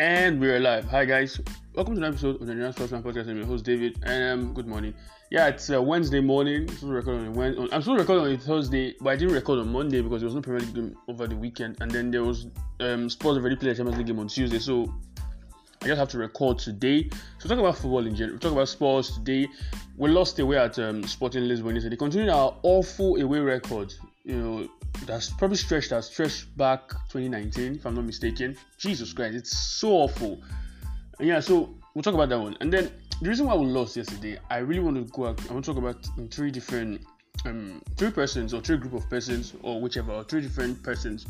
And we're live. Hi guys, welcome to an episode of the Nigerian Sportsman Podcast. I'm your host David, and um, good morning. Yeah, it's uh, Wednesday morning. I'm supposed Wednesday. I'm supposed to record on Thursday, but I didn't record on Monday because there was no Premier League game over the weekend, and then there was um, Spurs already played a Champions League game on Tuesday, so I just have to record today. So talk about football in general. We talk about sports today. We lost away at um, Sporting Lisbon yesterday. Continuing our awful away record. You know, that's probably stretched that stretched back 2019, if I'm not mistaken. Jesus Christ, it's so awful. And yeah, so we'll talk about that one. And then the reason why we lost yesterday, I really want to go. Out, I want to talk about in three different, um, three persons or three group of persons or whichever, or three different persons.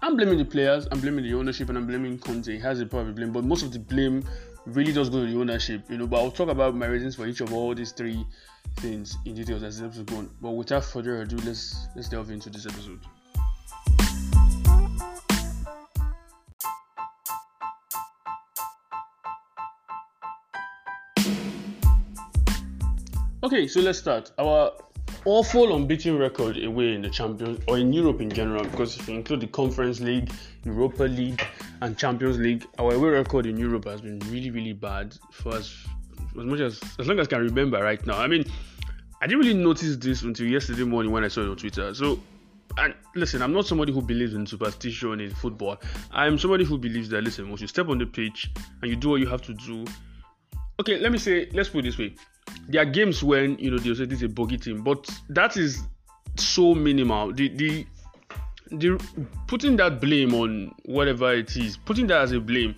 I'm blaming the players, I'm blaming the ownership, and I'm blaming Conte. He has a part blame, but most of the blame really does go to the ownership, you know. But I'll talk about my reasons for each of all these three things in details as the episode goes on. But without further ado, let's let's delve into this episode. Okay, so let's start. Our awful unbeaten record away in the Champions or in Europe in general, because if you include the Conference League, Europa League, and Champions League, our away record in Europe has been really, really bad for us as much as as long as I can remember right now. I mean, I didn't really notice this until yesterday morning when I saw it on Twitter. So, and listen, I'm not somebody who believes in superstition in football. I'm somebody who believes that listen, once you step on the pitch and you do what you have to do. Okay, let me say, let's put it this way. There are games when you know they'll say this is a bogey team, but that is so minimal. The the the putting that blame on whatever it is, putting that as a blame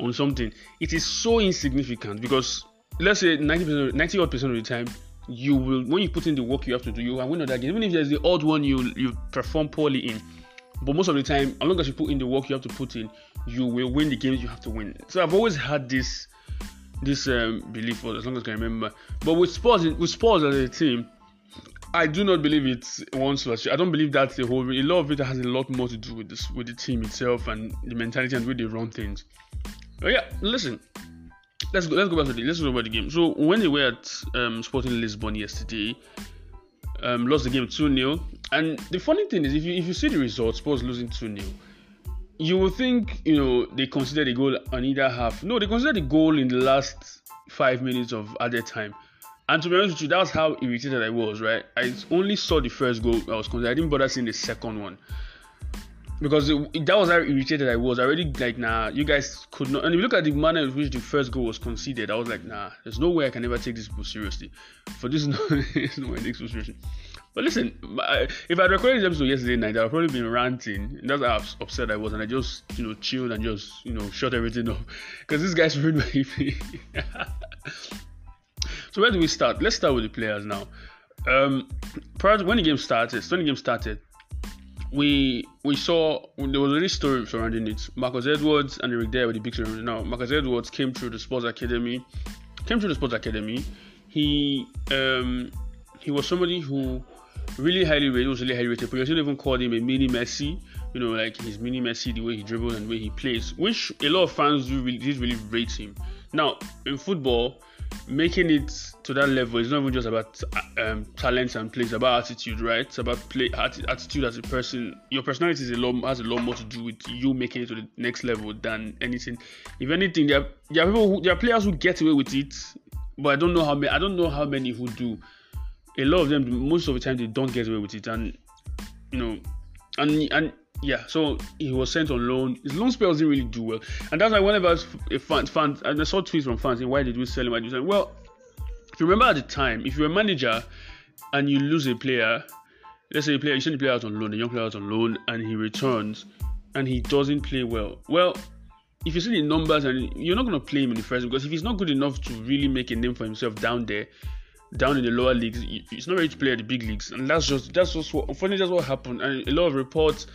on something, it is so insignificant because let's say 90 90 odd percent of the time you will when you put in the work you have to do you can win that game. Even if there's the odd one you you perform poorly in but most of the time as long as you put in the work you have to put in you will win the games you have to win. So i've always had this this um, belief for as long as i can remember. But with sports, with sports as a team I do not believe it's one slash. I don't believe that's the whole. A lot of it has a lot more to do with this, with the team itself and the mentality and the way they run things. But yeah, listen, let's go. Let's go back to the. Let's talk about the game. So when they were at um, Sporting Lisbon yesterday, um, lost the game two 0 And the funny thing is, if you if you see the results, Spurs losing two 0 you will think you know they considered the goal on either half. No, they considered the goal in the last five minutes of added time. And to be honest with you, that's how irritated I was. Right, I only saw the first goal. I was concerned. I didn't bother seeing the second one because it, that was how irritated I was. I already like, nah, you guys could not. And if you look at the manner in which the first goal was conceded, I was like, nah, there's no way I can ever take this seriously. For this, no, there's no way I take this seriously. But listen, if I recorded this episode yesterday night, I've probably been ranting. That's how upset I was, and I just, you know, chilled and just, you know, shut everything off because this guy's ruined my evening. So where do we start? Let's start with the players now. Um, prior to when the game started, when the game started, we we saw there was a really story surrounding it. Marcus Edwards and Eric Dier were the big story. Now Marcus Edwards came through the Spurs academy, came through the Spurs academy. He um he was somebody who really highly rated, was really highly rated. You even called him a mini Messi. You know, like his mini Messi, the way he dribbles and the way he plays, which a lot of fans do really, did really rate him. Now in football, making it to that level is not even just about um, talent and play; it's about attitude, right? It's about play attitude as a person. Your personality is a lot has a lot more to do with you making it to the next level than anything. If anything, there are, there are people who, there are players who get away with it, but I don't know how many. I don't know how many who do. A lot of them, most of the time, they don't get away with it, and you know, and and yeah, so he was sent on loan. His loan spells didn't really do well, and that's why whenever a fan, fans and I saw tweets from fans saying, "Why did we sell him?" I just said, "Well, if you remember at the time, if you're a manager and you lose a player, let's say a player you send the player out on loan, a young player out on loan, and he returns and he doesn't play well, well." If you see the numbers and you're not going to play him in the first because if he's not good enough to really make a name for himself down there, down in the lower leagues, he's not ready to play at the big leagues, and that's just that's just what unfortunately that's what happened. And a lot of reports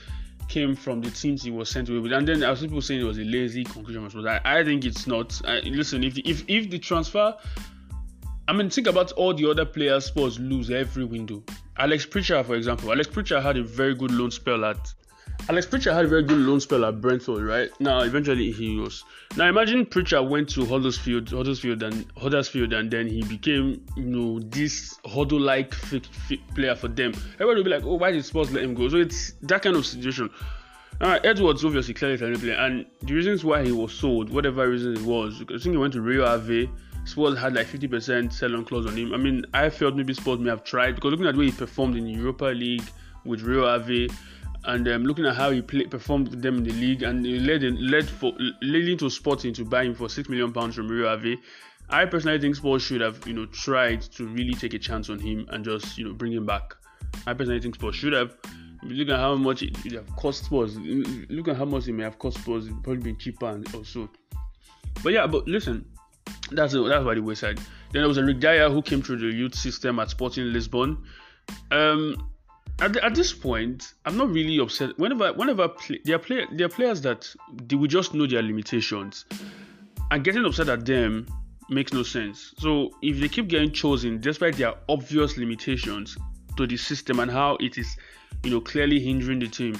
came from the teams he was sent away with. And then I was people saying it was a lazy conclusion. I, I think it's not. I, listen, if, if if the transfer, I mean, think about all the other players Spurs lose every window. Alex Pritchard, for example. Alex Pritchard had a very good loan spell at Alex Pritchard had a very good loan spell at Brentford, right? Now, eventually he was. Now, imagine Pritchard went to Huddersfield, Huddersfield, and Huddersfield, and then he became, you know, this Huddle-like player for them. Everybody would be like, "Oh, why did Spurs let him go?" So it's that kind of situation. Uh, Edwards obviously clearly talented player, and the reasons why he was sold, whatever reason it was, I think he went to Rio Ave. Spurs had like 50% sell-on clause on him. I mean, I felt maybe Spurs may have tried because looking at the way he performed in Europa League with Rio Ave, and um, looking at how he play, performed with them in the league, and led led for leading to Sporting to buy him for six million pounds from Rio Ave. I personally think Spurs should have you know tried to really take a chance on him and just you know bring him back. I personally think Spurs should have. Look at how much it, it have cost Spurs. Look at how much it may have cost Spurs. It probably been cheaper and also. But yeah, but listen, that's that's by the wayside. Then there was a Dier who came through the youth system at Sporting Lisbon. Um, at, at this point, I'm not really upset. Whenever, whenever play, there are play, there are players that they will just know their limitations, and getting upset at them makes no sense. So if they keep getting chosen despite their obvious limitations to the system and how it is, you know, clearly hindering the team,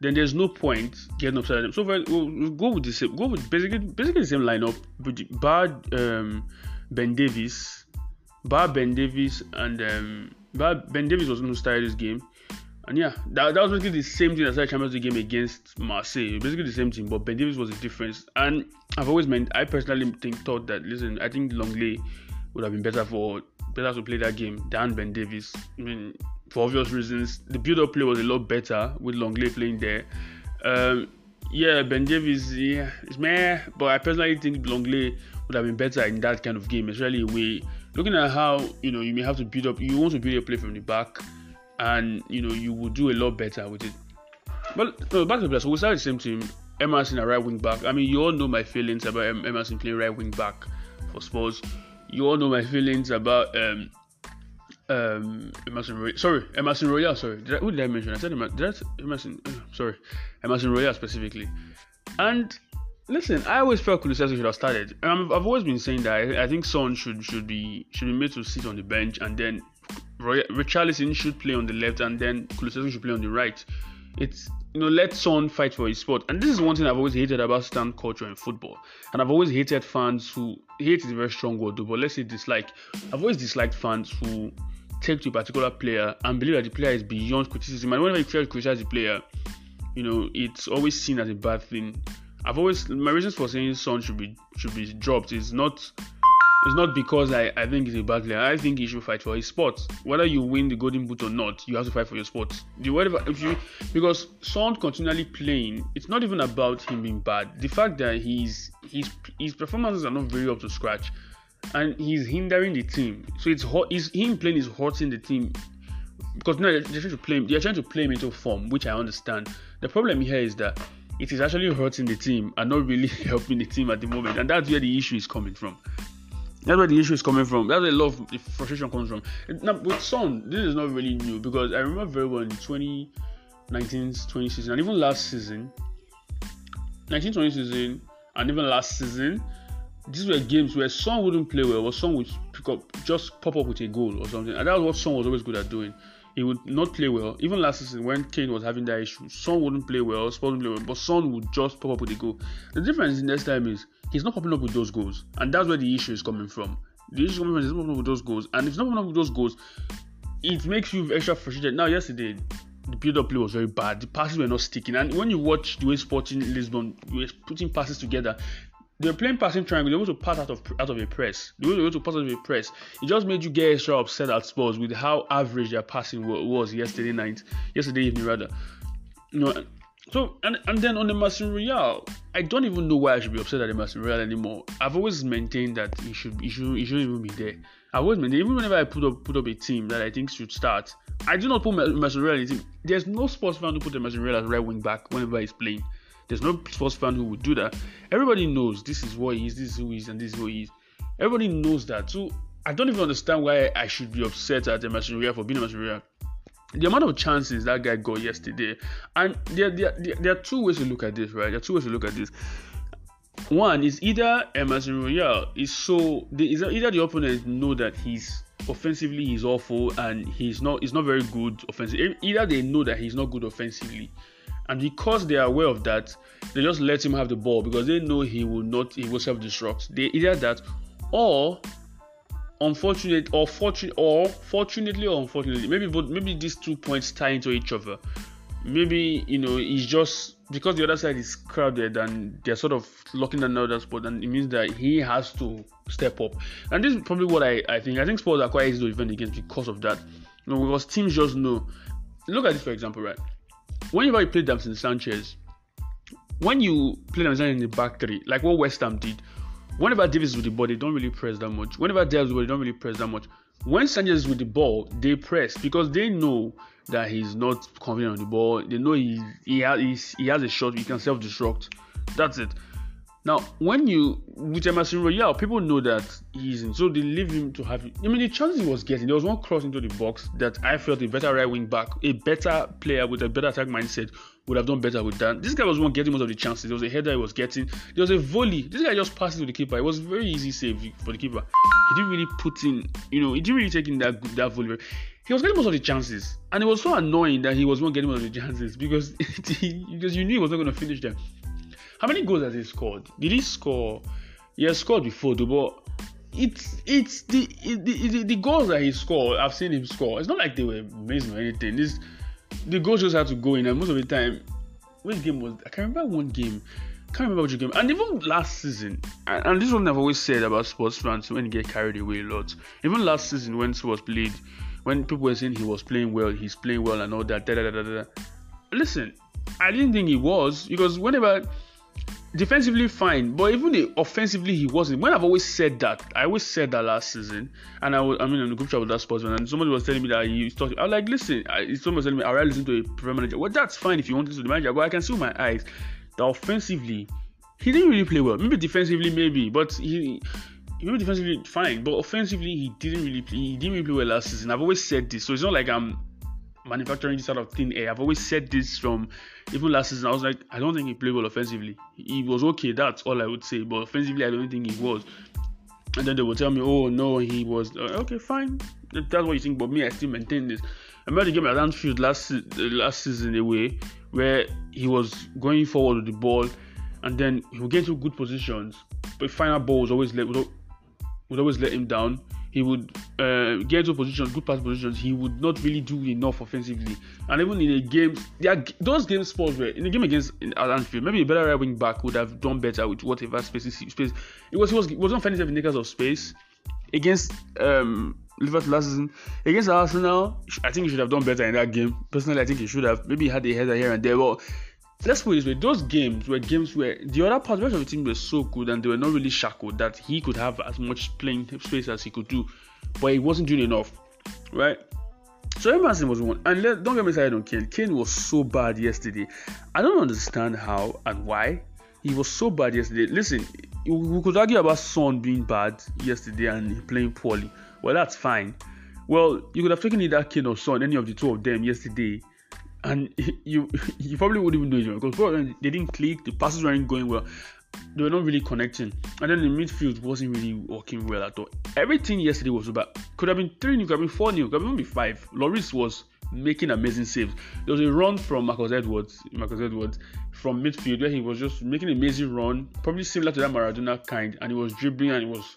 then there's no point getting upset at them. So we'll, we'll go with the same, go with basically basically the same lineup, but Bad um, Ben Davies, Bad Ben Davies, and um, Bad Ben Davies was going to start this game. And yeah, that, that was basically the same thing as the Champions League game against Marseille. Basically the same thing, but Ben Davies was a difference. And I've always meant, I personally think thought that listen, I think Lenglet would have been better for better to play that game than Ben Davies. I mean, for obvious reasons, the build-up play was a lot better with Lenglet playing there. Um, yeah, Ben Davies, yeah, it's meh, but I personally think Lenglet would have been better in that kind of game, especially way looking at how you know you may have to build up. You want to build your play from the back and you know you will do a lot better with it. But no, back to the. So we started the same team. Emerson a right wing back. I mean, you all know my feelings about Emerson playing right wing back for Spurs. You all know my feelings about um um Emerson Royal. Sorry, Emerson Royal. Sorry, did I, who did I mention? I said Emerson. Did I, Emerson. Uh, sorry, Emerson Royal specifically. And listen, I always felt Kulusevski should have started. I've, I've always been saying that I, I think Son should should be should be made to sit on the bench and then Richarlison should play on the left and then Kulusevski should play on the right. It's you know let Son fight for his spot, and this is one thing I've always hated about stand culture in football, and I've always hated fans who hate is a very strong word, but let's say dislike. I've always disliked fans who take to a particular player and believe that the player is beyond criticism, and whenever you criticize the player, you know it's always seen as a bad thing. I've always my reasons for saying Son should be should be dropped is not it's not because I, I think he's a bad player. I think he should fight for his spot. Whether you win the golden boot or not, you have to fight for your spot. The whatever if you because Son continually playing, it's not even about him being bad. The fact that he's his his performances are not very up to scratch, and he's hindering the team. So it's. Is him playing is hurting the team because now they're, trying to play. They're trying to play him into form, which I understand. The problem here is that it is actually hurting the team and not really helping the team at the moment, and that's where the issue is coming from. That's where the issue is coming from. That's where a lot of the frustration comes from. Now, with Son, this is not really new because I remember very well in 2019 20 season and even last season, 19 20 season, and even last season, these were games where Son wouldn't play well, or Son would pick up, just pop up with a goal or something. And that's what Son was always good at doing. He would not play well. Even last season, when Kane was having that issue, Son wouldn't play well, Spurs wouldn't play well, but Son would just pop up with a goal. The difference next time is he's not popping up with those goals, and that's where the issue is coming from. The issue is coming from he's not popping up with those goals, and if he's not popping up with those goals, it makes you extra frustrated. Now, yesterday, the build-up play was very bad. The passes were not sticking, and when you watch the way Sporting Lisbon were putting passes together, they were playing passing triangle. They were to pass out of out of a press. They were to pass out of a press. It just made you get extra upset at Spurs with how average their passing was yesterday night, yesterday evening rather. You know, so and and then on the Emerson Royal, I don't even know why I should be upset at Emerson Royal anymore. I've always maintained that he should he should he shouldn't even be there. I've always maintained even whenever I put up put up a team that I think should start, I do not put Emerson Royal in the team. There's no Spurs fan who put Emerson Royal as right wing back whenever he's playing. There's no Spurs fan who would do that. Everybody knows this is what he is, this is who he is, and this is who he is. Everybody knows that. So I don't even understand why I should be upset at Emerson Royal for being Emerson Royal the amount of chances that guy got yesterday, and there, there, there, there, are two ways to look at this, right? There are two ways to look at this. One is either Emerson Royal is so is either the opponent know that he's offensively he's awful and he's not he's not very good offensively. Either they know that he's not good offensively, and because they are aware of that, they just let him have the ball because they know he will not he will self destruct. They either that or unfortunate or fortunate or fortunately or unfortunately maybe but maybe these two points tie into each other maybe you know it's just because the other side is crowded and they're sort of locking another spot, and it means that he has to step up. And this is probably what I, I think. I think Spurs are quite easy to defend against because of that. You know, because teams just know. Look at this for example, right? Whenever you play Davinson Sanchez, when you play Sanchez in the back three, like what West Ham did, whenever Davis is with the ball, they don't really press that much. Whenever Diaz with the ball, they don't really press that much. When Sanchez is with the ball, they press because they know that he's not confident on the ball. They know he he has he has a shot. He can self destruct. That's it. Now, when you with Emerson Royal, people know that he's isn't, so they leave him to have. I mean, the chances he was getting, there was one cross into the box that I felt a better right wing back, a better player with a better attack mindset would have done better with that. This guy was one getting most of the chances. There was a header he was getting. There was a volley. This guy just passed it to the keeper. It was very easy save for the keeper. He didn't really put in, you know, he didn't really take in that that volley. He was getting most of the chances, and it was so annoying that he was not getting most of the chances because because you knew he was not going to finish them. How many goals has he scored? Did he score? He has scored before, though, but it's it's the, the the, the goals that he scored. I've seen him score. It's not like they were amazing or anything. This the goals just had to go in, and most of the time, which game was? I can't remember one game. I can't remember which game. And even last season, and, and this one I've always said about sports fans when you get carried away a lot. Even last season when Spurs played, when people were saying he was playing well, he's playing well and all that. Da, da, da, da, da. Listen, I didn't think he was because whenever defensively fine, but even offensively he wasn't. When I've always said that, I always said that last season, and I was, I mean, in the group chat with that sportsman, and somebody was telling me that he was talking. I was like, listen, I, someone was telling me, I rather listen to a professional manager. Well, that's fine if you want to the manager, but I can see with my eyes that offensively he didn't really play well. Maybe defensively, maybe, but he. Maybe defensively fine, but offensively he didn't really play. He didn't really play well last season. I've always said this, so it's not like I'm manufacturing this out of thin air. Eh, I've always said this from even last season. I was like, I don't think he played well offensively. He was okay, that's all I would say. But offensively, I don't think he was. And then they would tell me, oh no, he was uh, okay, fine. That's what you think. But me, I still maintain this. I remember the game at Anfield last uh, last season eh, away, where he was going forward with the ball, and then he would get into good positions, but final ball was always let would always let him down he would uh, get to positions, good pass positions. He would not really do enough offensively. And even in a game, those games Spurs were in a game against Anfield, maybe a better right wing back would have done better with whatever space. space. It was he was he was not finding himself in of space against um, Liverpool last season against Arsenal. I think he should have done better in that game. Personally, I think he should have. Maybe had a header here and there. Well, let's put it this way: those games were games where the other part of the team were so good and they were not really shackled that he could have as much playing space as he could do, but he wasn't doing enough, right? So Emerson was one, and let, don't get me started on Kane. Kane was so bad yesterday. I don't understand how and why he was so bad yesterday. Listen, we could argue about Son being bad yesterday and playing poorly. Well, that's fine. Well, you could have taken either Kane or Son, any of the two of them yesterday, and you you probably wouldn't even know it because they didn't click, the passes weren't going well, they were not really connecting, and then the midfield wasn't really working well at all. Everything yesterday was bad. Could have been three 0 could have been four 0 could have been five. Lloris was making amazing saves. There was a run from Marcus Edwards, Marcus Edwards from midfield where he was just making an amazing run, probably similar to that Maradona kind, and he was dribbling and it was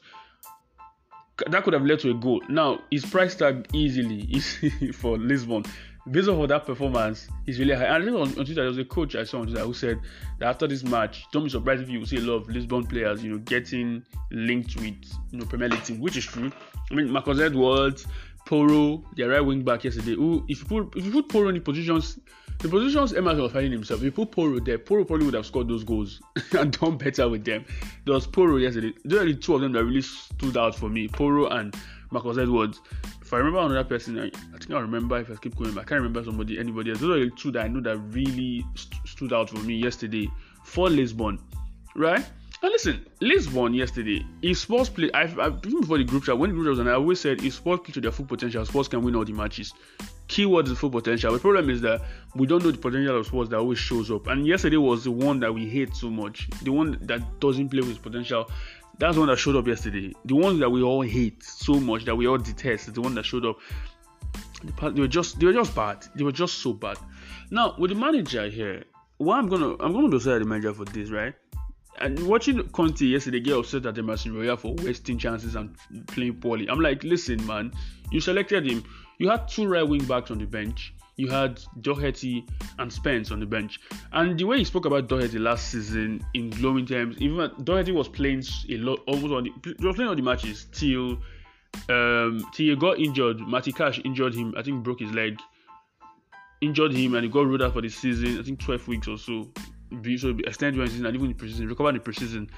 that could have led to a goal. Now his price tag easily for Lisbon based off of that performance, he's really high. And I think on, on, Twitter, there was a coach I saw on Twitter who said that after this match, don't be surprised if you see a lot of Lisbon players, you know, getting linked with you know Premier League team, which is true. I mean, Marcus Edwards, Porro, their right wing back yesterday. Who, if you put if you put Porro in the positions, the positions Emerson was finding himself. If you put Porro there, Porro probably would have scored those goals and done better with them. There was Porro yesterday. Those are the two of them that really stood out for me. Porro and Marcus Edwards. If I remember another person, I, I think I remember if I keep going, I can't remember somebody, anybody else. Those are the two that I know that really st- stood out for me yesterday for Lisbon, right? And listen, Lisbon yesterday, if Spurs play, I've, I've even before the group chat, when the group chat was on, I always said if Spurs play to their full potential, Spurs can win all the matches. Keyword is full potential. The problem is that we don't know the potential of Spurs that always shows up. And yesterday was the one that we hate so much, the one that doesn't play with potential. That's the one that showed up yesterday. The one that we all hate so much that we all detest is the one that showed up. They were just they were just bad. They were just so bad. Now with the manager here, what I'm gonna I'm gonna decide the manager for this, right? And watching Conte yesterday get upset at Emerson Royal for wasting chances and playing poorly. I'm like, listen, man, you selected him. You had two right wing backs on the bench. You had Doherty and Spence on the bench. And the way he spoke about Doherty last season in glowing terms, even Doherty was playing a lot, almost on the, he was playing all the matches till um till he got injured. Matty Cash injured him. I think broke his leg, injured him, and he got ruled out for the season. I think 12 weeks or so. So extended season and even the preseason, recovered the preseason.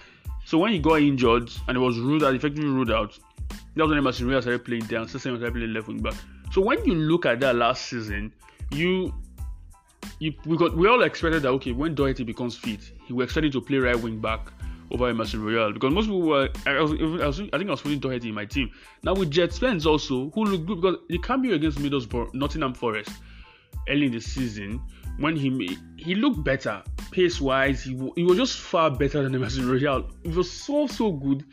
So when he got injured and he was ruled out, effectively ruled out, that was when Emerson Royal started playing down. Cesar started playing left wing back. So when you look at that last season, you you we got we all expected that okay when Doherty becomes fit, he was expect him to play right wing back over Emerson Royal because most people were I, was, I, was, I think I was putting Doherty in my team. Now with Djed Spence also, who looked good because the cameo against Middlesbrough, Nottingham Forest early in the season when he he looked better pace wise. He, he was just far better than Emerson Royal. It was so so good.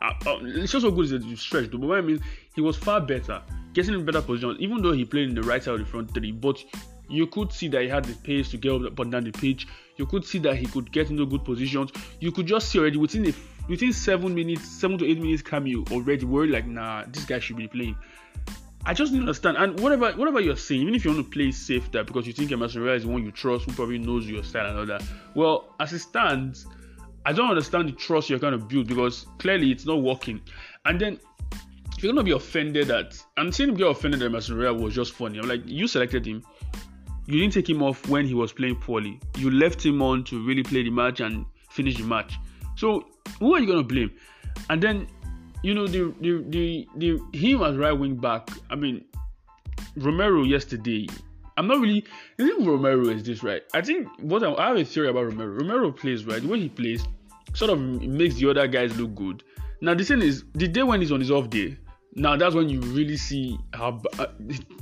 Uh, uh, it's just so good as a stretch, but what I mean, he was far better getting in better position, even though he played in the right side of the front three. But you could see that he had the pace to get up and down the pitch. You could see that he could get into good positions. You could just see already within within seven minutes, seven to eight minutes cameo already. We're like, nah, this guy should be playing. I just didn't understand. And whatever whatever you're saying, even if you want to play safe there because you think Emerson is the one you trust, who probably knows your style and all that. Well, as it stands, I don't understand the trust you're kind of build because clearly it's not working. And then you're gonna be offended that I'm seeing get offended that Mascherano was just funny. I'm like, you selected him. You didn't take him off when he was playing poorly. You left him on to really play the match and finish the match. So who are you gonna blame? And then you know the the the, the him as right wing back. I mean Romero yesterday. I'm not really. I think Romero is this right. I think what I, I have a theory about Romero. Romero plays right. The way he plays sort of makes the other guys look good. Now the thing is, the day when he's on his off day, now that's when you really see how uh,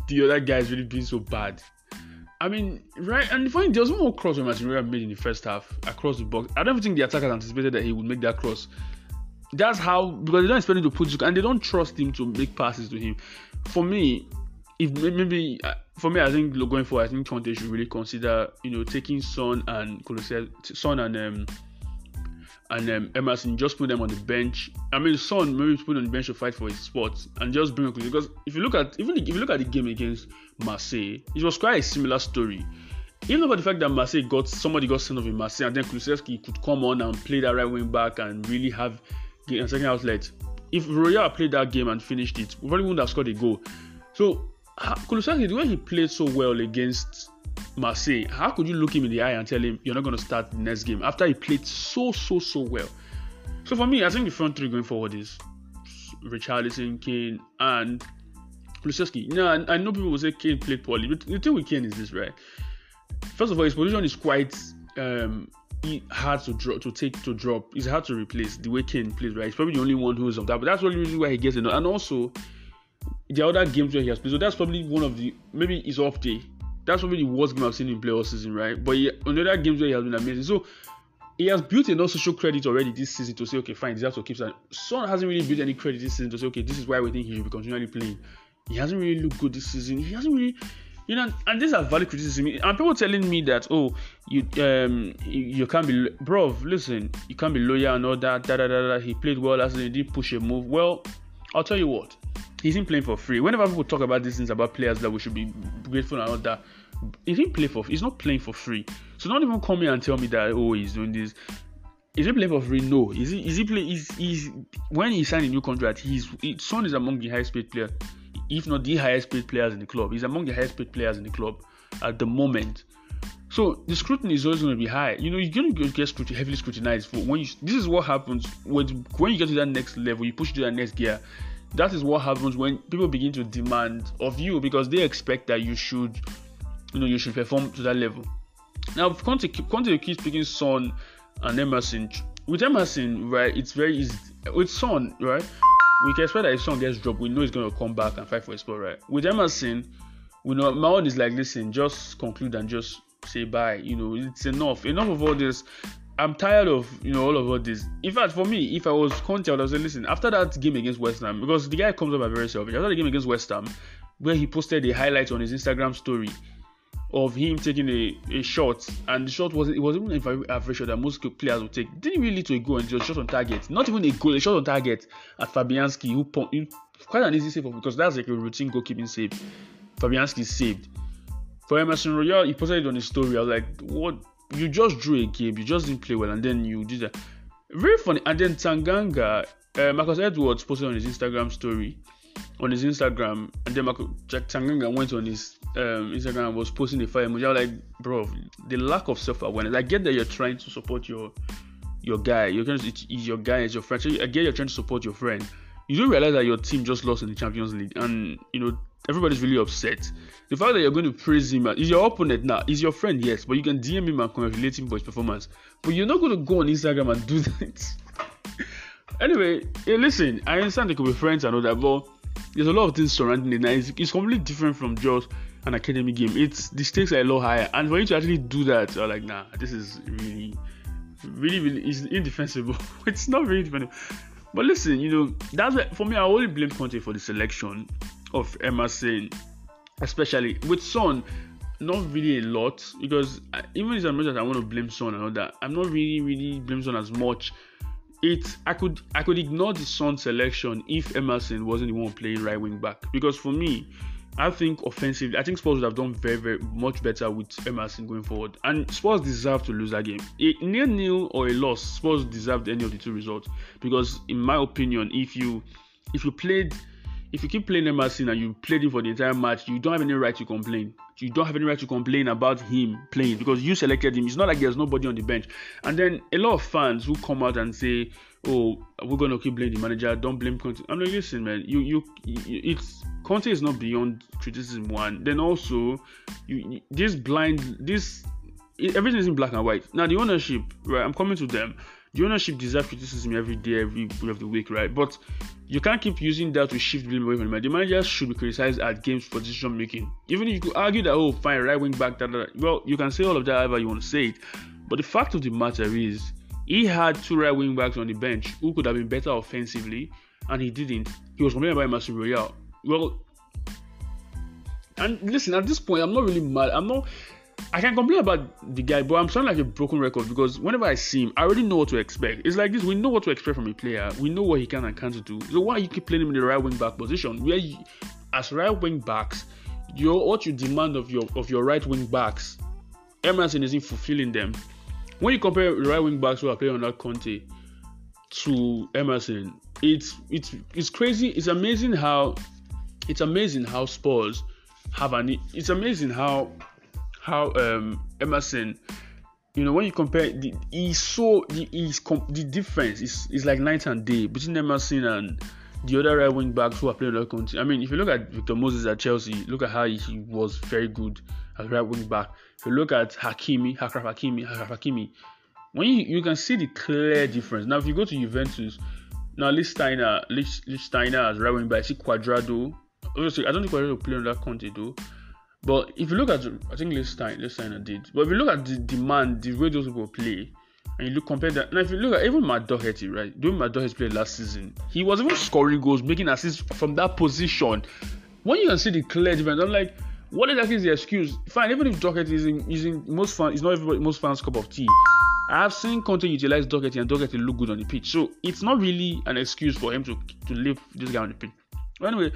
the other guys really being so bad. I mean, right? And the funny, there was one more cross when Martinelli made in the first half across the box. I don't think the attackers anticipated that he would make that cross. That's how because they don't expect him to put and they don't trust him to make passes to him. For me, if maybe uh, for me, I think going forward, I think Conte should really consider you know taking Son and Son and um, and um, Emerson just put them on the bench. I mean, Son maybe put on the bench to fight for his spot and just bring because if you look at even if you look at the game against Marseille, it was quite a similar story. Even about the fact that Marseille got somebody got sent off in Marseille and then Kulusevski could come on and play that right wing back and really have a second outlet. If Royal played that game and finished it, we probably wouldn't have scored a goal. So Kulusevski, the way he played so well against Marseille, how could you look him in the eye and tell him you're not going to start the next game after he played so, so, so well? So for me, I think the front three going forward is Richarlison, Kane, and Kulusevski. Now, I, know people will say Kane played poorly, but the thing with Kane is this, right? First of all, his position is quite um, hard to drop, to take, to drop. It's hard to replace the way Kane plays, right? He's probably the only one who is of that, but that's really why he gets it. And also, the other games where he has played, so that's probably one of the maybe his off day that's probably the worst game I've seen him play all season, right? But he, on the other games where he has been amazing. So he has built enough social credit already this season to say, okay, fine, has to keep that. Son hasn't really built any credit this season to say, okay, this is why we think he should be continually playing. He hasn't really looked good this season. He hasn't really, you know, and these are valid criticism. And people telling me that, oh, you um you, can't be, bro, listen, you can't be lawyer and all that, da da da da. He played well last season, he did push a move. Well, I'll tell you what, he's not playing for free. Whenever people talk about these things about players that we should be grateful and all that, he didn't play for. He's not playing for free. So don't even come here and tell me that oh he's doing this. Is he playing for free? No. Is he? Is he play? Is is when he signed a new contract? He's Son is among the highest paid players, if not the highest paid players in the club. He's among the highest paid players in the club at the moment. So the scrutiny is always going to be high. You know, you're going to get heavily scrutinized for when you. This is what happens when when you get to that next level. You push to that next gear that is what happens when people begin to demand of you because they expect that you should you know you should perform to that level now Conte, Conte keeps picking Son and Emerson with Emerson right it's very easy with Son right we can expect that if Son gets dropped we know he's going to come back and fight for his spot right with Emerson we know Mount is like listen just conclude and just say bye you know it's enough enough of all this I'm tired of you know all of all this. In fact, for me, if I was Conte, I would say, listen, after that game against West Ham, because the guy comes up very selfish. After the game against West Ham, where he posted the highlights on his Instagram story of him taking a, a shot, and the shot wasn't it was even a average shot that most players would take. Didn't really lead to a goal, and just shot on target. Not even a goal, a shot on target at Fabianski, who quite an easy save for because that's like a routine goalkeeping save. Fabianski saved. For Emerson Royal, he posted it on his story. I was like, what? You just drew a game, you just didn't play well, and then you did that. Very funny. And then Tanganga, uh, Marcus Edwards posted on his Instagram story, on his Instagram, and then Marcus, Japhet Tanganga went on his um, Instagram and was posting the fire emoji. I was like, bro, the lack of self awareness. I get that you're trying to support your your guy. You're trying to, it's your guy, it's your friend. So I get you're trying to support your friend. You don't realize that your team just lost in the Champions League, and you know everybody's really upset. The fact that you're going to praise him is your opponent now, is your friend, yes, but you can DM him and congratulate him for his performance. But you're not going to go on Instagram and do that. anyway, listen, I understand they could be friends and all that, but there's a lot of things surrounding it. Now it's, it's completely different from just an academy game. It's the stakes are a lot higher, and for you to actually do that, you're like, nah, this is really, really, really, is indefensible. it's not really defensible. But listen, you know, that's for me. I only blame Conte for the selection of Emerson, especially with Son. Not really a lot because I, even as much as I want to blame Son and all that, I'm not really, really blame Son as much. It I could I could ignore the Son selection if Emerson wasn't the one playing right wing back because for me, I think offensively, I think Spurs would have done very, very much better with Emerson going forward. And Spurs deserve to lose that game. A nil nil or a loss, Spurs deserved any of the two results. Because in my opinion, if you if you played if you keep playing Emerson and you played him for the entire match, you don't have any right to complain. You don't have any right to complain about him playing because you selected him. It's not like there's nobody on the bench. And then a lot of fans who come out and say, "Oh, we're gonna keep blaming the manager. Don't blame Conte." I'm like, listen, man. You, you, you it's Conte is not beyond criticism. One. Then also, you, this blind, this everything is in black and white. Now the ownership, right? I'm coming to them the ownership deserves criticism every day, every day of the week, right? But you can't keep using that to shift blame away from the manager. The manager should be criticized at games for decision making. Even if you could argue that, oh, fine, right wing back, that, well, you can say all of that however you want to say it. But the fact of the matter is, he had two right wing backs on the bench who could have been better offensively, and he didn't. He was complaining about Marcel Royal. Well, and listen, at this point, I'm not really mad. I'm not. I can complain about the guy, but I'm sounding like a broken record because whenever I see him, I already know what to expect. It's like this: we know what to expect from a player. We know what he can and can't do. So why you keep playing him in the right wing back position, where you, as right wing backs, your what you demand of your of your right wing backs, Emerson isn't fulfilling them. When you compare right wing backs who are playing on that Conte to Emerson, it's it's it's crazy. It's amazing how it's amazing how Spurs have an. It's amazing how how um, Emerson, you know, when you compare, the, he's so the, he's the difference is is like night and day between Emerson and the other right wing backs who are playing other country. I mean, if you look at Victor Moses at Chelsea, look at how he, he was very good as right wing back. If you look at Hakimi, Achraf Hakimi, Achraf Hakimi, when you, you can see the clear difference. Now, if you go to Juventus, now Lichtsteiner, Lichtsteiner as right wing back, see Cuadrado. Obviously, I don't think Cuadrado play on that country though. But if you look at, I think sign a did. But if you look at the demand, the way those people play, and you look compare that. Now, if you look at even Matt Doherty, right? Doing Matt Doherty played last season, he was even scoring goals, making assists from that position. When you can see the clear difference, I'm like, what exactly is the excuse? Fine, even if Doherty is in, is in most fans, it's not everybody, most fans' cup of tea. I have seen Conte utilize Doherty and Doherty look good on the pitch, so it's not really an excuse for him to to leave this guy on the pitch. Anyway,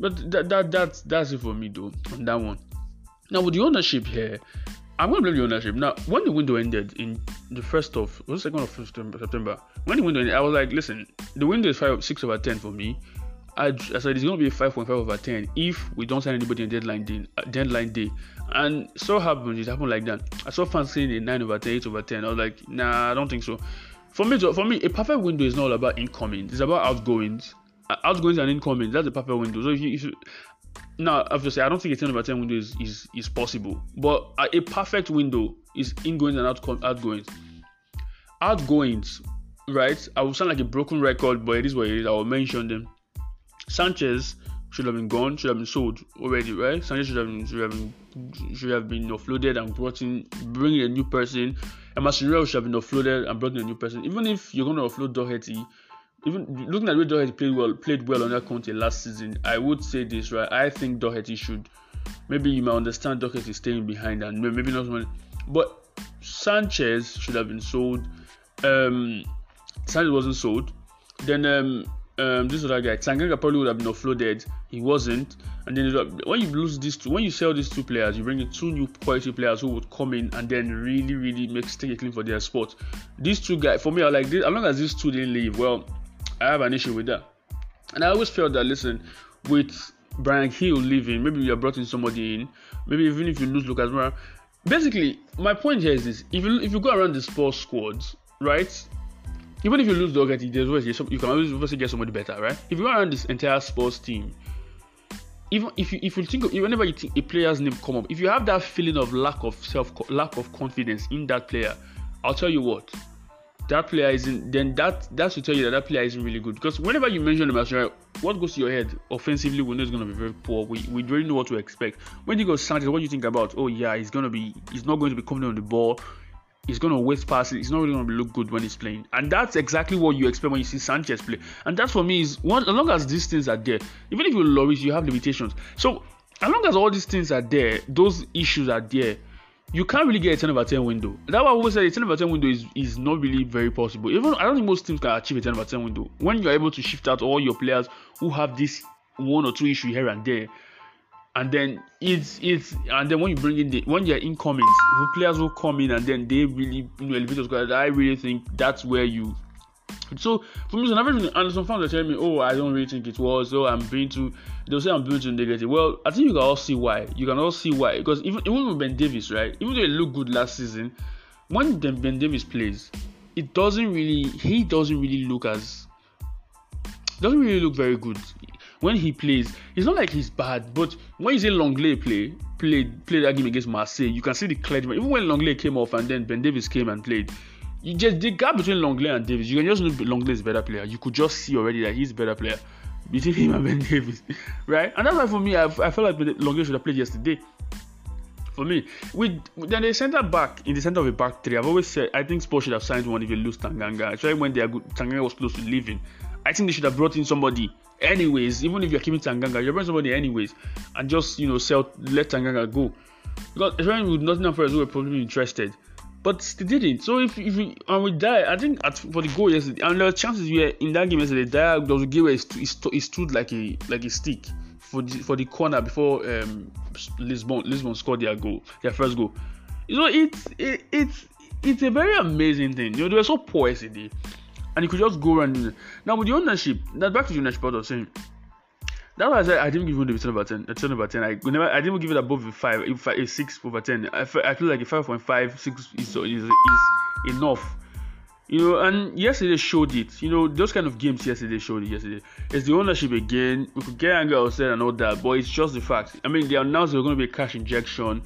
but that, that that's that's it for me though on that one. Now with the ownership here, I'm gonna blame the ownership. Now when the window ended in the first of was second of September, when the window ended, I was like, listen, the window is five six over ten for me. I, I said it's gonna be five point five over ten if we don't sign anybody on deadline day. Uh, deadline day, and so happened. It happened like that. I saw fans saying a nine over ten, eight over ten. I was like, nah, I don't think so. For me, for me, a perfect window is not all about incoming. It's about outgoings outgoings and incomings. That's a perfect window. So if you, if you now obviously I don't think a 10 over 10 window is, is, is possible, but a perfect window is ingoings and outcome, outgoings. Outgoings, right? I will sound like a broken record, but it is what it is. I will mention them. Sanchez should have been gone, should have been sold already, right? Sanchez should have been should have been should have been offloaded and brought in, bringing a new person. And Mascherano should have been offloaded and brought in a new person. Even if you're going to offload Doherty, even looking at way Doherty played well, played well under Conte last season, I would say this right. I think Doherty should. Maybe you might understand Doherty is staying behind and maybe not one, but Sanchez should have been sold. Um, Sanchez wasn't sold. Then um, um, this other guy, Tanganga probably would have been offloaded. He wasn't. And then when you lose these two, when you sell these two players, you bring in two new quality players who would come in and then really, really make take a clean for their spot. These two guys, for me, are like this. As long as these two didn't leave, well, I have an issue with that. And I always felt that listen, with Bryan Gil leaving, maybe you are brought in somebody in. Maybe even if you lose Lucas Moura, basically, my point here is this: if you if you go around the Spurs squads, right? Even if you lose Doherty, there's always you can always get somebody better, right? If you go around this entire Spurs team, even if you if you think of, whenever you think a player's name come up, if you have that feeling of lack of self lack of confidence in that player, I'll tell you what, that player isn't. Then that that should tell you that that player isn't really good. Because whenever you mention him as right, what goes to your head offensively? We know it's gonna be very poor. We we really know what to expect. When you go Sanchez, what do you think about? Oh yeah, he's gonna be. He's not going to be confident on the ball he's going to waste passes. He's not really going to look good when he's playing. And that's exactly what you expect when you see Sanchez play. And that for me is one, as long as these things are there, even if you Lloris, you have limitations. So as long as all these things are there, those issues are there, you can't really get a 10 over 10 window. That's why I always say a 10 over 10 window is, is not really very possible. Even I don't think most teams can achieve a 10 over 10 window. When you're able to shift out all your players who have this one or two issue here and there, and then it's it's and then when you bring in the when you're incoming players will come in and then they really you know elevate squad i really think that's where you so for me, so and some fans are telling me, "Oh, I don't really think it was." So I'm being too. They'll say I'm being too negative. Well, I think you can all see why. You can all see why because even even with Ben Davies, right? Even though he looked good last season, when Ben Davies plays, it doesn't really. He doesn't really look as. Doesn't really look very good when he plays, it's not like he's bad, but when you say Lenglet play, played play that game against Marseille, you can see the clear. Even when Lenglet came off and then Ben Davies came and played, you just the gap between Lenglet and Davies, you can just know Lenglet is better player. You could just see already that he's a better player between him and Ben Davies, right? And that's why for me, I, I felt like Longley should have played yesterday. For me, with then the centre back in the center of a back three, I've always said I think Spurs should have signed one if you lose Tanganga, especially when they are good. Tanganga was close to leaving. I think they should have brought in somebody anyways, even if you're keeping Tanganga, you're bringing somebody anyways, and just you know sell let Tanganga go. Because especially with Nottingham Forest, who were probably interested, but they didn't. So if if we, and we die, I think at, for the goal yesterday, and were chances where in that game yesterday, Dier there was a game stood like a like a stick for the for the corner before um, Lisbon Lisbon scored their goal, their first goal. You know, it's it, it's it's a very amazing thing. You know, they were so poor yesterday and you could just go around. Now with the ownership, now back to the ownership, I was saying. That's why I I didn't give the 10 over 10. A 10 over 10. I never, I didn't give it above a 5, a, a 6 over 10. I I feel like a 5.5, 6 is, is, is enough. You know, and yesterday showed it. You know, those kind of games yesterday showed it yesterday. It's the ownership again. We could get angry outside and all that, but it's just the fact. I mean, they announced there was going to be a cash injection.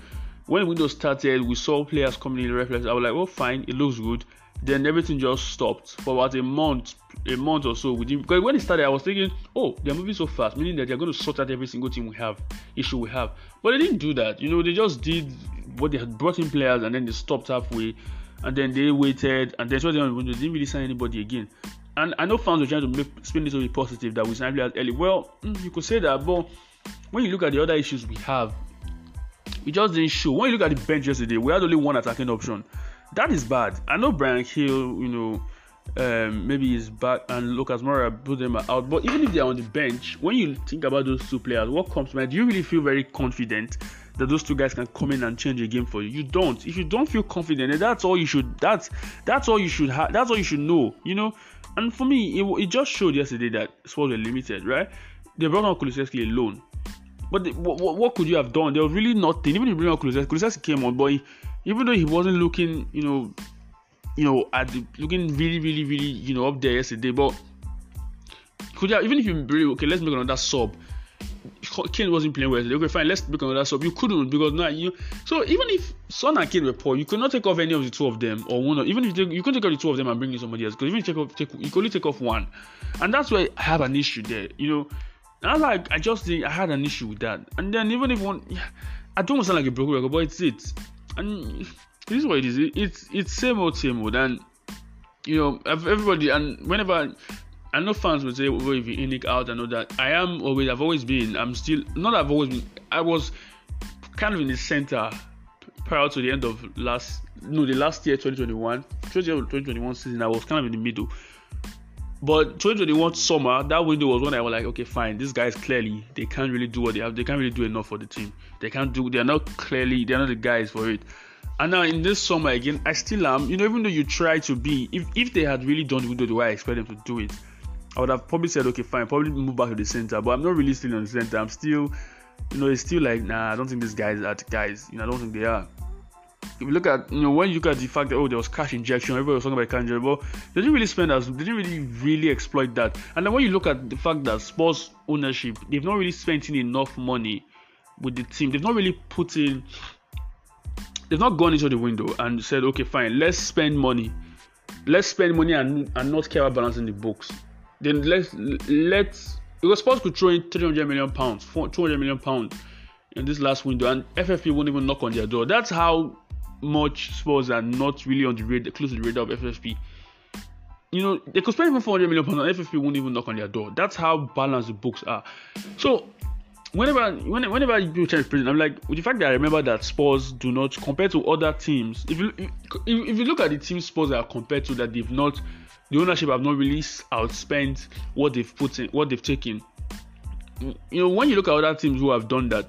When the window started, we saw players coming in the reflex. I was like, well, fine, it looks good then everything just stopped for about a month a month or so within because when it started i was thinking oh they're moving so fast meaning that they're going to sort out every single thing we have issue we have. But they didn't do that. You know they just did what they had brought in players and then they stopped halfway and then they waited and then so they didn't really sign anybody again. And i know fans were trying to make spin this to be positive that we signed players early. Well mm, you could say that but when you look at the other issues we have we just didn't show. When you look at the bench yesterday we had only one attacking option that is bad. I know Bryan Gil, you know, um, maybe he's back and Lucas Moura put them out. But even if they're on the bench, when you think about those two players, what comes to mind? Do you really feel very confident that those two guys can come in and change a game for you? You don't. If you don't feel confident, that's all you should. That's that's all you should have. That's all you should know. You know. And for me, it, it just showed yesterday that Spurs were limited, right? They brought on Kulusevski alone. But the, what, what, could you have done? There was really nothing. Even if you bring on Kulusevski, Kulusevski came on, but he, even though he wasn't looking, you know, you know, at the, looking really, really, really, you know, up there yesterday. But could have, even if you really okay, let's make another sub. Kane wasn't playing well. Okay, fine, let's make another sub. You couldn't because now you. So even if Son and Kane were poor, you could not take off any of the two of them or one. Of, even if you, take, you could take off the two of them and bring in somebody else. Because even if you take off, take, you could only take off one, and that's why I have an issue there. You know, and like I just think I had an issue with that. And then even if one, I don't sound like a broken record, but it's it and this is what it is. It's it's same old same old, and you know everybody. And whenever I know fans would say, "Well, if you nick out," I know that I am always. I've always been. I'm still not. I've always been. I was kind of in the center prior to the end of last no the last year 2021 2021 season i was kind of in the middle But 2021 summer, that window was when I was like, okay, fine. These guys clearly they can't really do what they have. They can't really do enough for the team. They can't do. They're not clearly. They're not the guys for it. And now in this summer again, I still am. You know, even though you try to be, if if they had really done the way I expect them to do it, I would have probably said, okay, fine, probably move back to the center. But I'm not really still on the center. I'm still, you know, it's still like, nah, I don't think these guys are the guys. You know, I don't think they are. If you look at, you know, when you look at the fact that oh, there was cash injection, everybody was talking about cash injection, but they didn't really spend as, they didn't really, really exploit that. And then when you look at the fact that Spurs ownership, they've not really spent enough money with the team. They've not really put in, they've not gone into the window and said, okay, fine, let's spend money, let's spend money and and not care about balancing the books then let's let's because Spurs could throw in 300 million pounds, 200 million pounds in this last window, and FFP won't even knock on their door. That's how much Spurs are not really on the radar, close to the radar of FFP. You know, they could spend even 400 million pounds, and FFP won't even knock on their door. That's how balanced the books are. So, whenever whenever, whenever you change president, I'm like, with the fact that I remember that Spurs do not compare to other teams. If you if, if you look at the teams Spurs are compared to, that they've not the ownership have not really outspent what they've put in, what they've taken. You know, when you look at other teams who have done that,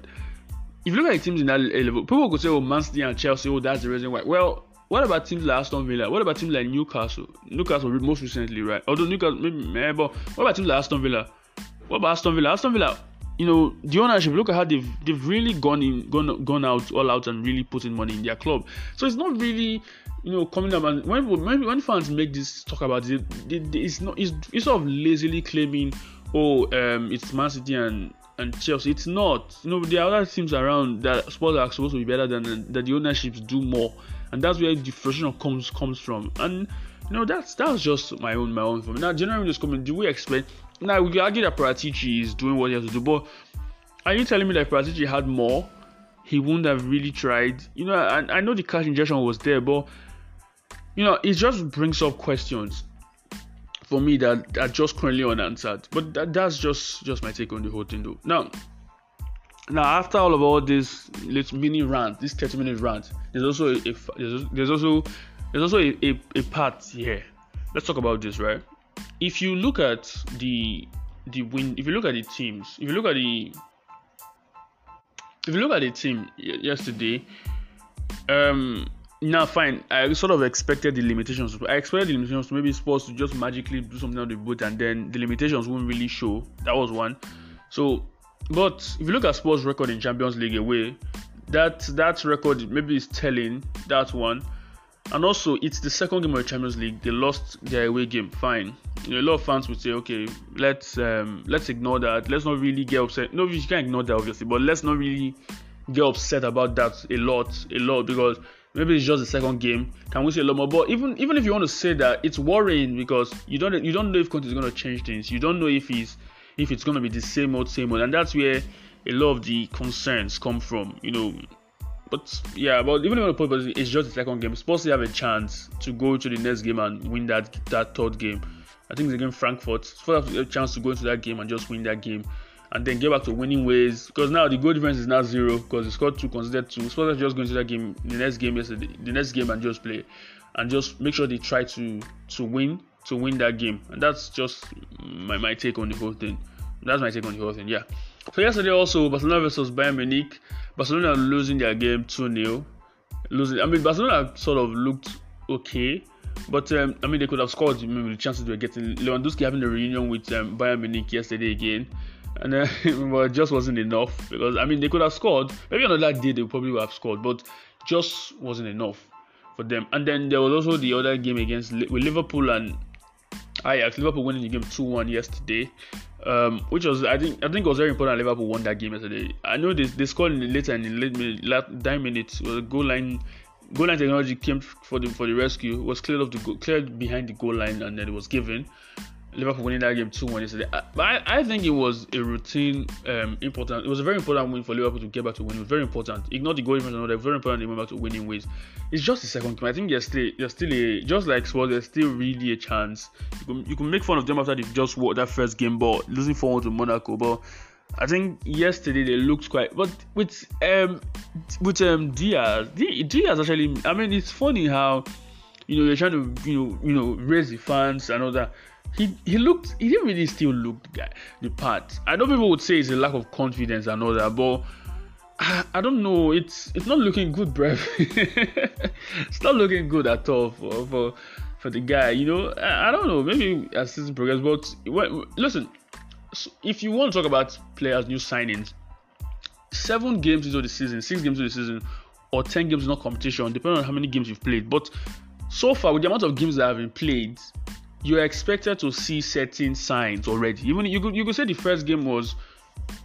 if you look at the teams in that level, people could say, "Oh, Man City and Chelsea, oh, that's the reason why." Well, what about teams like Aston Villa? What about teams like Newcastle? Newcastle most recently, right? Although Newcastle, maybe, eh, but what about teams like Aston Villa? What about Aston Villa? Aston Villa, you know, the ownership. Look at how they've they've really gone in, gone gone out all out and really putting money in their club. So it's not really you know coming up and when when, when fans make this talk about it, it's not it's, it's sort of lazily claiming oh um it's Man City and and Chelsea. It's not. You know there are other teams around that Spurs are supposed to be better than that the ownerships do more, and that's where the frustration comes comes from. And you know that's that's just my own my own. For me. Now generally just coming, do we expect? Now we argue that Paratici is doing what he has to do, but are you telling me that Paratici had more? He wouldn't have really tried. You know, I, I know the cash injection was there, but you know, it just brings up questions for me that are just currently unanswered. But that, that's just just my take on the whole thing, though. Now, now after all of all this little mini rant, this 30 minute rant, there's also a, a there's also there's also a, a, a part here. Let's talk about this, right? If you look at the the win, if you look at the teams, if you look at the if you look at the team yesterday, um, now, fine. I sort of expected the limitations. I expected the limitations to maybe Spurs to just magically do something on the boot, and then the limitations won't really show. That was one. So, but if you look at Spurs' record in Champions League away, that that record maybe is telling. That one, and also it's the second game of the Champions League. They lost their away game. Fine. You know, a lot of fans would say, okay, let's um, let's ignore that. Let's not really get upset. No, you can't ignore that obviously, but let's not really get upset about that a lot, a lot because maybe it's just the second game. Can we say a lot more? But even even if you want to say that, it's worrying because you don't you don't know if Conte is going to change things. You don't know if he's if it's going to be the same old same old, and that's where a lot of the concerns come from. You know. But yeah, but even if but it's just the second game, Spurs have a chance to go to the next game and win that that third game. I think it's against Frankfurt. Spurs have a chance to go into that game and just win that game and then get back to winning ways because now the goal difference is now zero because they scored two, considered two. Spurs just going to that game, the next game yesterday, the next game and just play and just make sure they try to to win to win that game. And that's just my, my take on the whole thing. That's my take on the whole thing. Yeah. So yesterday also Barcelona versus Bayern Munich. Barcelona losing their game 2-0. Losing. I mean Barcelona sort of looked okay. But um, I mean, they could have scored. Maybe the chances they were getting. Lewandowski having a reunion with um, Bayern Munich yesterday again and then well, it just wasn't enough because I mean they could have scored. Maybe that day they probably would have scored, but just wasn't enough for them. And then there was also the other game against with Liverpool and Ajax. Liverpool winning the game two one yesterday, um, which was I think I think it was very important. Liverpool won that game yesterday. I know they, they scored in the later in the late minute, last nine minutes. Was a goal line. Goal line technology came for the for the rescue. Was cleared off the goal, cleared behind the goal line, and then it was given. Liverpool winning that game 2 1 yesterday. But I, I, think it was a routine, um, important. It was a very important win for Liverpool to get back to winning. It was very important. Ignore the goal difference, they're very important to get back to winning ways. It's just the second game. I think there's still, there's still a, just like Spurs, there's still really a chance. You can, you can make fun of them after they've just won that first game, but losing 4 1 to Monaco. But I think yesterday they looked quite, but with um with um Diaz, Diaz actually. I mean, it's funny how you know, they're trying to, you know, you know, raise the fans and all that. He he looked he didn't really still look the guy the part. I know people would say it's a lack of confidence and all that, but I, I don't know. It's it's not looking good, bruv. it's not looking good at all for for for the guy. You know, I, I don't know. Maybe as season progresses, but well, listen. If you want to talk about players' new signings, seven games into the season, six games into the season, or ten games not competition, depending on how many games you've played. But so far, with the amount of games that have been played, you're expected to see certain signs already. Even you could you could say the first game was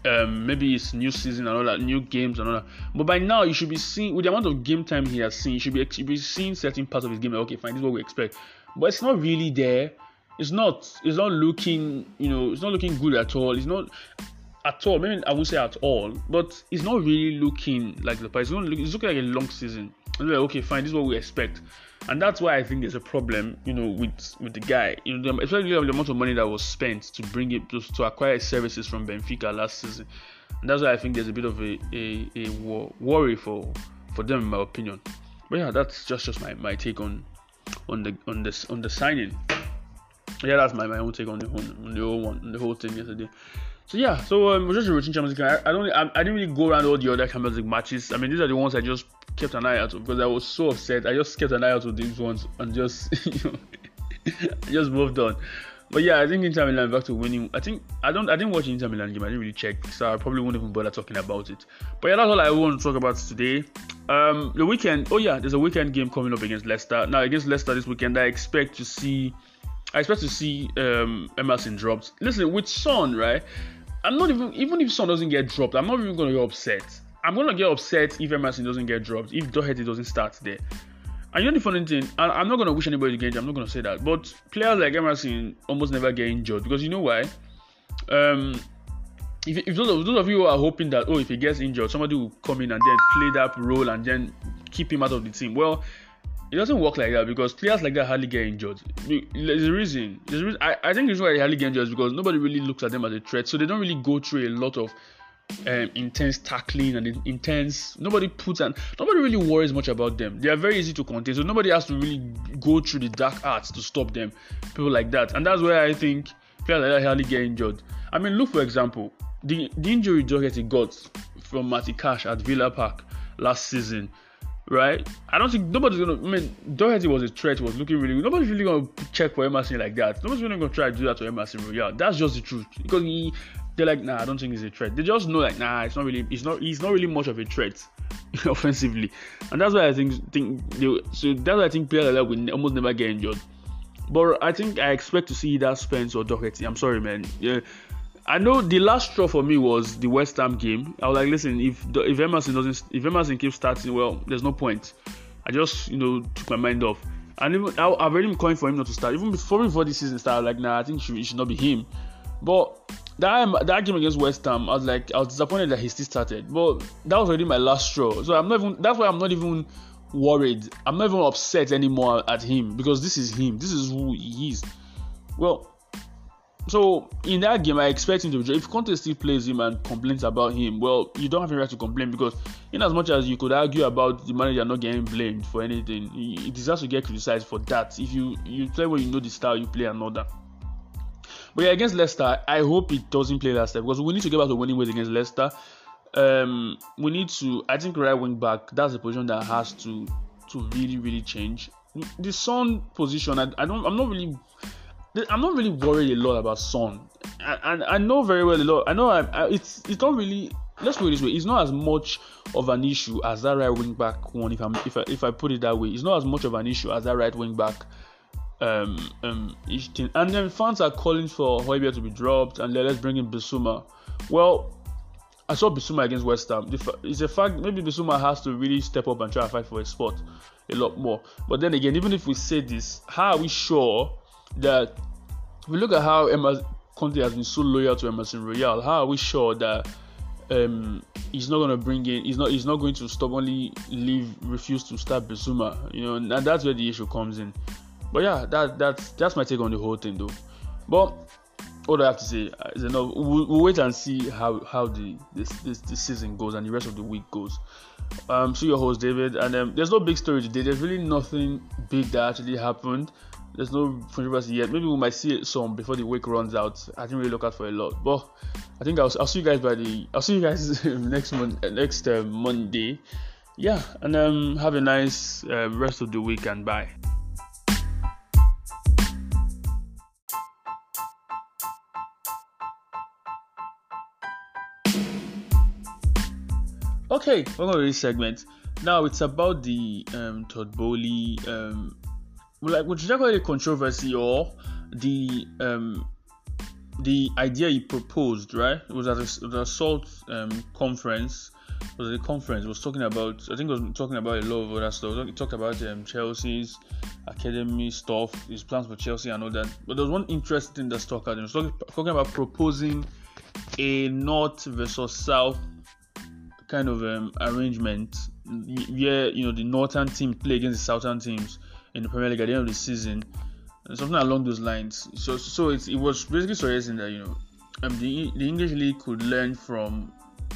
um, maybe it's new season and all that, new games and all that. But by now, you should be seeing with the amount of game time he has seen, you should be, you should be seeing certain parts of his game. Okay, fine, this is what we expect. But it's not really there. It's not. It's not looking. You know, it's not looking good at all. It's not at all. Maybe I would say at all, but it's not really looking like the past. It's, it's looking like a long season. And like, okay, fine, this is what we expect, and that's why I think there's a problem, you know, with with the guy. You know, especially the amount of money that was spent to bring it to, to acquire services from Benfica last season, and that's why I think there's a bit of a a, a worry for for them, in my opinion. But yeah, that's just just my, my take on on the on this on the signing. Yeah, that's my, my own take on the on the whole one on the whole thing yesterday. So yeah, so um, we're just routine Champions League. I, I don't, I, I, didn't really go around all the other Champions League matches. I mean, these are the ones I just kept an eye out of because I was so upset. I just kept an eye out of these ones and just, you know, just moved on. But yeah, I think Inter Milan back to winning. I think I don't, I didn't watch Inter Milan game. I didn't really check, so I probably won't even bother talking about it. But yeah, that's all I want to talk about today. Um, the weekend. Oh yeah, there's a weekend game coming up against Leicester. Now against Leicester this weekend, I expect to see. I expect to see um, Emerson dropped. Listen, with Son, right? I'm not even even if Son doesn't get dropped, I'm not even gonna get upset. I'm gonna get upset if Emerson doesn't get dropped, if Doherty doesn't start there. And you know the funny thing, I, am not gonna wish anybody to get injured, I'm not gonna say that. But players like Emerson almost never get injured because you know why? Um if, if those, of, those of you are hoping that oh if he gets injured, somebody will come in and then play that role and then keep him out of the team. Well, it doesn't work like that because players like that hardly get injured. There's a reason. There's a reason. I, I think the reason why they hardly get injured is because nobody really looks at them as a threat. So they don't really go through a lot of um, intense tackling and intense. Nobody puts and nobody really worries much about them. They are very easy to contain. So nobody has to really go through the dark arts to stop them. People like that, and that's where I think players like that hardly get injured. I mean, look for example, the the injury Doherty got from Matty Cash at Villa Park last season right? I don't think nobody's gonna. I mean, Doherty was a threat, was looking really good. Nobody's really gonna check for Emerson like that. Nobody's really gonna try to do that to Emerson Royal. That's just the truth because he, they're like, nah, I don't think he's a threat. They just know like, nah, it's not really, it's not, he's not really much of a threat offensively, and that's why I think think they, so that's why I think players like will almost never get injured. But I think I expect to see that Spence or Doherty. I'm sorry, man. Yeah, I know the last straw for me was the West Ham game. I was like, listen, if if Emerson doesn't, if Emerson keeps starting, well, there's no point. I just you know took my mind off. And even I, I've already been calling for him not to start. Even before before the season started, like, nah, I think it should, it should not be him. But that that game against West Ham, I was like, I was disappointed that he still started. But that was already my last straw. So I'm not even. That's why I'm not even worried. I'm not even upset anymore at him because this is him. This is who he is. Well, so in that game, I expect him to. If Conte still plays him and complains about him, well, you don't have any right to complain because, in as much as you could argue about the manager not getting blamed for anything, he deserves to get criticized for that. If you you play when you know the style you play that. But yeah, against Leicester, I hope it doesn't play that step because we need to get back to winning ways against Leicester. Um, we need to. I think right wing back. That's a position that has to to really really change. The Son position, I, I don't. I'm not really I'm not really worried a lot about Son, and, I know very well a lot. I know I, I, it's it's not really. Let's put it this way: it's not as much of an issue as that right wing back one. If I'm if I, if I put it that way, it's not as much of an issue as that right wing back. Um, um, thing. And then fans are calling for Højbjerg to be dropped and let's bring in Bissouma. Well, I saw Bissouma against West Ham. It's a fact maybe Bissouma has to really step up and try to fight for a spot a lot more. But then again, even if we say this, how are we sure that we look at how Emma Conte has been so loyal to Emerson Royal, how are we sure that um, he's not going to bring in, he's not, he's not going to stubbornly leave, refuse to start Bissouma, you know, and that's where the issue comes in. But yeah, that that's that's my take on the whole thing, though. But all I have to say is enough. We'll, we'll wait and see how how the this, this this season goes and the rest of the week goes. Um, so your host David, and um, there's no big story today. There's really nothing big that actually happened. There's no controversy yet. Maybe we might see some before the week runs out. I didn't really look out for a lot, but I think I'll, I'll see you guys by the I'll see you guys next month next uh, Monday. Yeah, and um, have a nice uh, rest of the week and bye. Okay, welcome to this segment. Now it's about the um, Todd Boehly, um, like which is actually a controversy or the um, the idea he proposed. Right, it was at the Assault um, conference. It was a conference. It was talking about. I think it was talking about a lot of other stuff. He talked about um, Chelsea's academy stuff, his plans for Chelsea and all that. But there was one interesting that stuck out. He was talking, talking about proposing a North versus South kind of um, arrangement where you know the northern team play against the southern teams in the Premier League at the end of the season, something along those lines. So so it, was basically suggesting that you know um, the the English league could learn from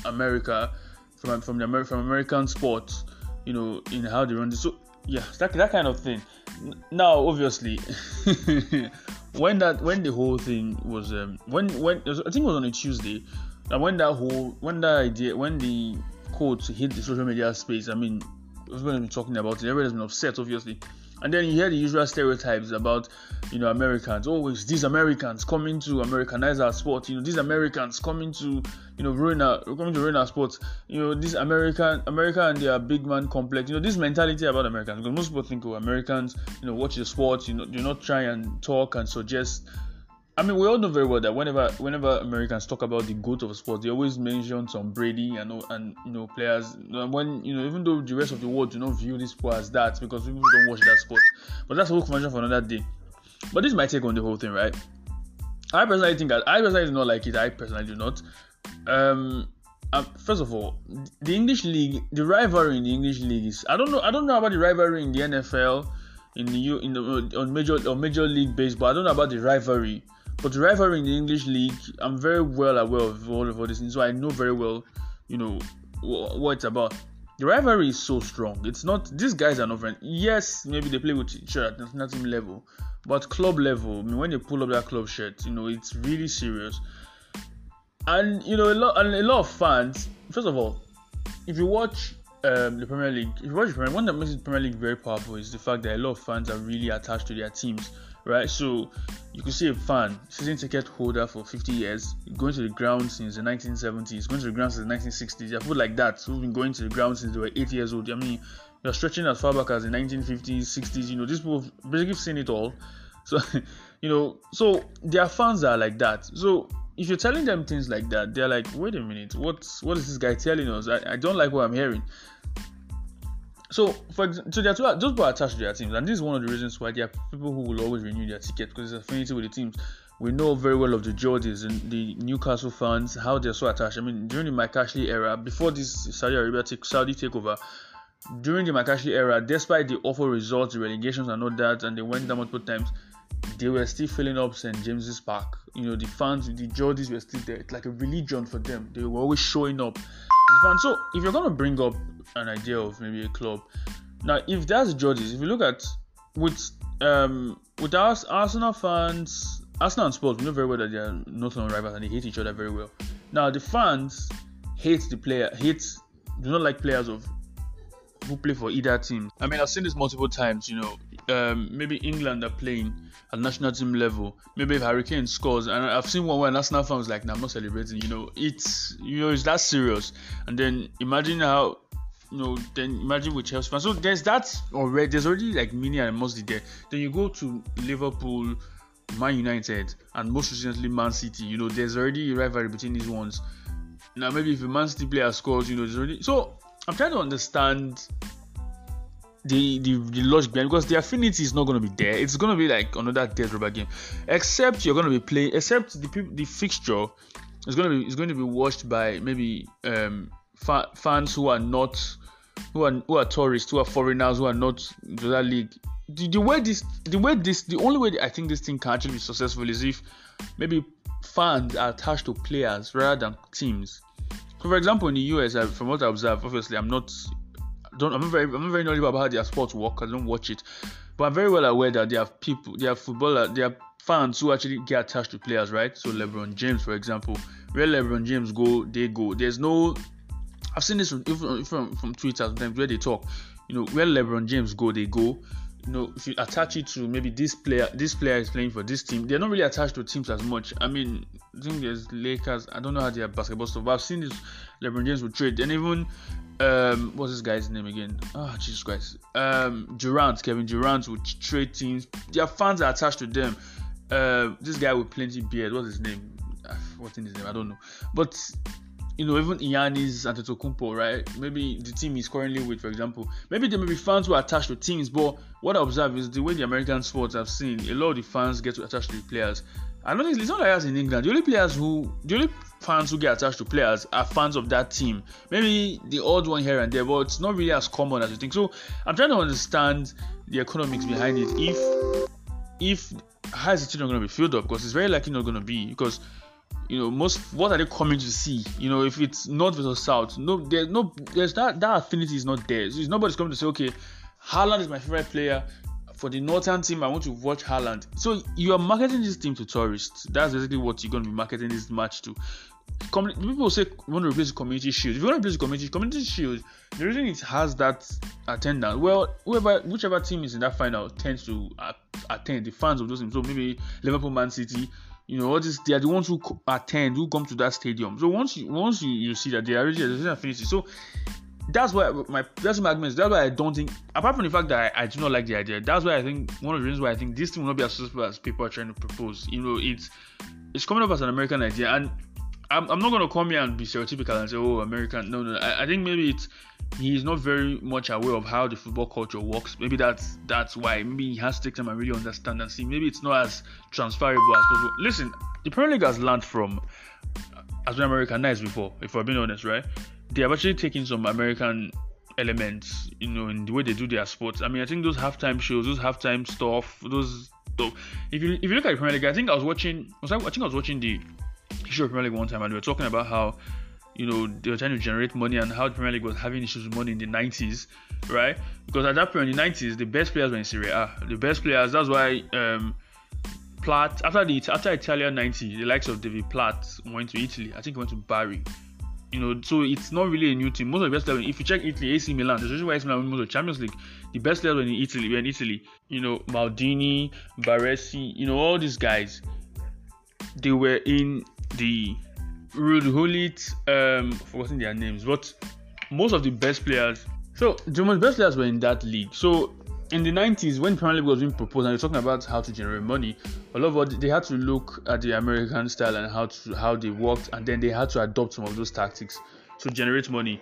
America, from from the Amer- from American sports, you know, in how they run this. So yeah, that that kind of thing. Now obviously. when that when the whole thing was um, when when I think it was on a Tuesday and when that whole when that idea when the quote hit the social media space, I mean, everybody's been talking about it. Everybody's been upset, obviously. And then you hear the usual stereotypes about, you know, Americans. Oh, it's these Americans coming to Americanize our sport. You know, these Americans coming to, you know, ruin our coming to ruin our sports. You know, this American America and their big man complex. You know, this mentality about Americans. Because most people think, oh, Americans, you know, watch the sport. You know, do not try and talk and suggest I mean, we all know very well that whenever whenever Americans talk about the goat of sports, they always mention some Brady and and you know players. When you know, even though the rest of the world do not view this sport as that because people don't watch that sport, but that's a whole conversation for another day. But this is my take on the whole thing, right? I personally think that I personally do not like it. I personally do not. Um, um, first of all, the English league, the rivalry in the English league is I don't know. I don't know about the rivalry in the NFL, in the U, in the on major on major league baseball. I don't know about the rivalry but rivalry in the English league, I'm very well aware of all of all these things, so I know very well, you know, what it's about. The rivalry is so strong. It's not these guys are not friends. Yes, maybe they play with each other at national team level, but club level, I mean, when they pull up that club shirt, you know, it's really serious. And you know, a lot and a lot of fans. First of all, if you watch um, the Premier League, if you watch Premier, one that makes the Premier League very powerful is the fact that a lot of fans are really attached to their teams right? So you could see a fan, season ticket holder for 50 years, going to the ground since the 1970s, going to the ground since the 1960s. There are people like that who've been going to the ground since they were 8 years old. I mean, you're stretching as far back as the 1950s, 60s. You know, these people have basically seen it all. So, you know, so their fans are like that. So if you're telling them things like that, they're like, wait a minute, what's what is this guy telling us? I, I don't like what I'm hearing. So, for example, so those people are attached to their teams, and this is one of the reasons why there are people who will always renew their ticket because there's affinity with the teams. We know very well of the Geordies and the Newcastle fans how they're so attached. I mean, during the Mike Ashley era, before this Saudi Arabia Saudi takeover, during the Mike Ashley era, despite the awful results, the relegations and all that, and they went down multiple times, they were still filling up St James's Park. You know, the fans, the Geordies were still there. It's like a religion for them. They were always showing up. So, if you're gonna bring up an idea of maybe a club. Now, if that's Geordies, if you look at with um with us Arsenal fans, Arsenal and Spurs, we know very well that they are not on rivals and they hate each other very well. Now, the fans hate the player, hate do not like players of who play for either team. I mean, I've seen this multiple times. You know, um, maybe England are playing at national team level. Maybe if Harry Kane scores, and I've seen one where national fan was like, "Nah, I'm not celebrating." You know, it's you know it's that serious. And then imagine how you know, then imagine with Chelsea fans. So there's that already. There's already like mini animosity there. Then you go to Liverpool, Man United, and most recently Man City. You know, there's already rivalry between these ones. Now maybe if a Man City player scores, you know, there's already. So I'm trying to understand the the, the logic behind because the affinity is not going to be there. It's going to be like another dead rubber game, except you're going to be playing. Except the the fixture is going to be is going to be watched by maybe um fa- fans who are not who are who are tourists, who are foreigners, who are not to that league. The, the way this, the way this, the only way I think this thing can actually be successful is if maybe fans are attached to players rather than teams. So, for example, in the US, from what I observe, obviously I'm not don't. I'm not very. I'm very knowledgeable about how their sports work. I don't watch it, but I'm very well aware that there are people, there are footballers, there are fans who actually get attached to players, right? So LeBron James, for example, where LeBron James go, they go. There's no. I've seen this from from from, Twitter sometimes where they talk. You know, where LeBron James go, they go you know, if you attach it to maybe this player, this player is playing for this team, they're not really attached to teams as much. I mean, I think there's Lakers. I don't know how they are basketball stuff, but I've seen this. LeBron James would trade, and even um, what's this guy's name again? Oh, Jesus Christ. Um, Durant, Kevin Durant would trade teams. Their fans are attached to them. Uh, this guy with plenty beard, what's his name? Ah, what's in his name? I don't know. But you know, even Giannis Antetokounmpo, right? Maybe the team he's currently with, for example, maybe there may be fans who are attached to teams, but what I observe is the way the American sports I've seen, a lot of the fans get attached to the players. Don't think it's not like us in England. The only players who, the only fans who get attached to players are fans of that team. Maybe the odd one here and there, but it's not really as common as you think. So I'm trying to understand the economics behind it. If, if how is the stadium going to be filled up? Because it's very likely not going to be because you know most what are they coming to see you know if it's north versus south no there's no there's that that affinity is not there so nobody's coming to say okay Haaland is my favorite player for the northern team I want to watch Haaland. So you are marketing this team to tourists. That's basically what you're going to be marketing this match to. Com- people say you want to replace the community shield. If you want to replace the community community shield the reason it has that attendance well whoever whichever team is in that final tends to uh, attend the fans of those teams. So maybe Liverpool Man City you know, all this they are the ones who attend, who come to that stadium. So once you once you, you see that they are already there's an affinity. So that's why my that's my argument. That's why I don't think apart from the fact that I, I, do not like the idea, that's why I think one of the reasons why I think this thing will not be as successful as people are trying to propose. You know, it's it's coming up as an American idea and I'm, I'm not gonna come here and be stereotypical and say, oh American. No, no. I, I think maybe it's he is not very much aware of how the football culture works. Maybe that's that's why. Maybe he has to take time and really understand and see. Maybe it's not as transferable as possible. Listen, the Premier League has learned from uh, has been Americanized before. If we're being honest, right? They have actually taken some American elements, you know, in the way they do their sports. I mean, I think those halftime shows, those halftime stuff, those stuff. If you if you look at Premier League, I think I was watching. Was I, I think I was watching the history of Premier League one time, and we were talking about how you know, they were trying to generate money and how the Premier League was having issues with money in the 90s, right? Because at that point in the 90s, the best players were in Serie A. The best players, that's why um, Platt, after the after Italia 90, the likes of David Platt went to Italy. I think he went to Bari. You know, so it's not really a new team. Most of the best players, if you check Italy, AC Milan, the reason why AC Milan won most of the Champions League, the best players were in Italy. Were in Italy. You know, Maldini, Baresi, you know, all these guys, they were in the Ruud Gullit, um, forgetting their names, but most of the best players. So the most best players were in that league. So in the 90s, when Premier League was being proposed, and you're talking about how to generate money, a lot of what they had to look at the American style and how to how they worked, and then they had to adopt some of those tactics to generate money.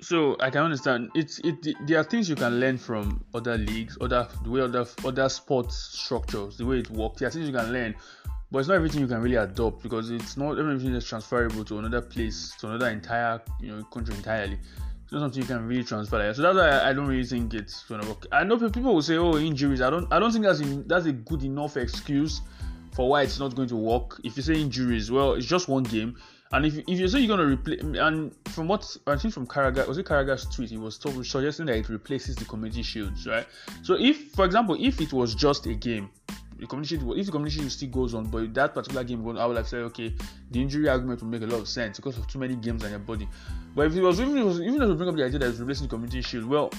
So I can understand it's it. There are things you can learn from other leagues, other the way other other sports structures, the way it works. There are things you can learn but it's not everything you can really adopt because it's not everything that's transferable to another place, to another entire you know country entirely. Not something you can really transfer. So that's why I, I, don't really think it's gonna work. I know people will say, "Oh, injuries." I don't. I don't think that's in, that's a good enough excuse for why it's not going to work. If you say injuries, well, it's just one game. And if, if you say you're gonna replace, and from what I think from Carragher, was it Carragher's tweet? He was suggesting that it replaces the community shields, right? So if, for example, if it was just a game, the community if the community still goes on, but that particular game going, I would have said okay, the injury argument would make a lot of sense because of too many games on your body. But if it was even if it was, even if we bring up the idea that it's replacing the community shield, well,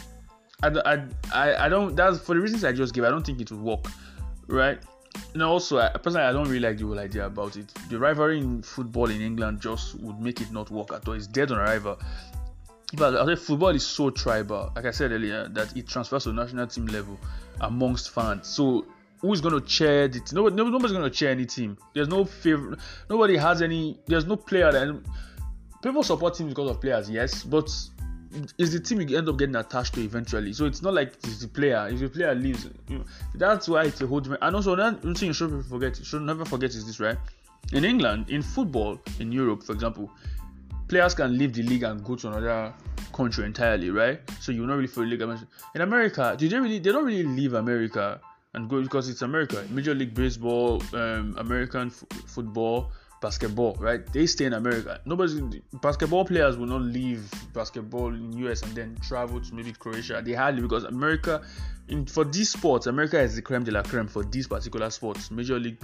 I, I, I don't that's for the reasons I just gave. I don't think it would work, right? And also, I, personally, I don't really like the whole idea about it. The rivalry in football in England just would make it not work at all. It's dead on arrival. But I say football is so tribal, like I said earlier, that it transfers to national team level amongst fans. So who's going to chair the team? Nobody, nobody's going to chair any team. There's no favorite. Nobody has any. There's no player that people support teams because of players, yes, but it's the team you end up getting attached to eventually. So it's not like it's the player. If the player leaves, you know, that's why it's a whole different. And also, another thing you should forget, should never forget is this, right? In England, in football, in Europe, for example, players can leave the league and go to another country entirely, right? So you're not really for the league. In America, do they really? They don't really leave America and go because it's America. Major League Baseball, um, American f- football, basketball, right? They stay in America. Nobody, basketball players will not leave basketball in US and then travel to maybe Croatia. They hardly because America, in for these sports, America is the creme de la creme for these particular sports. Major league,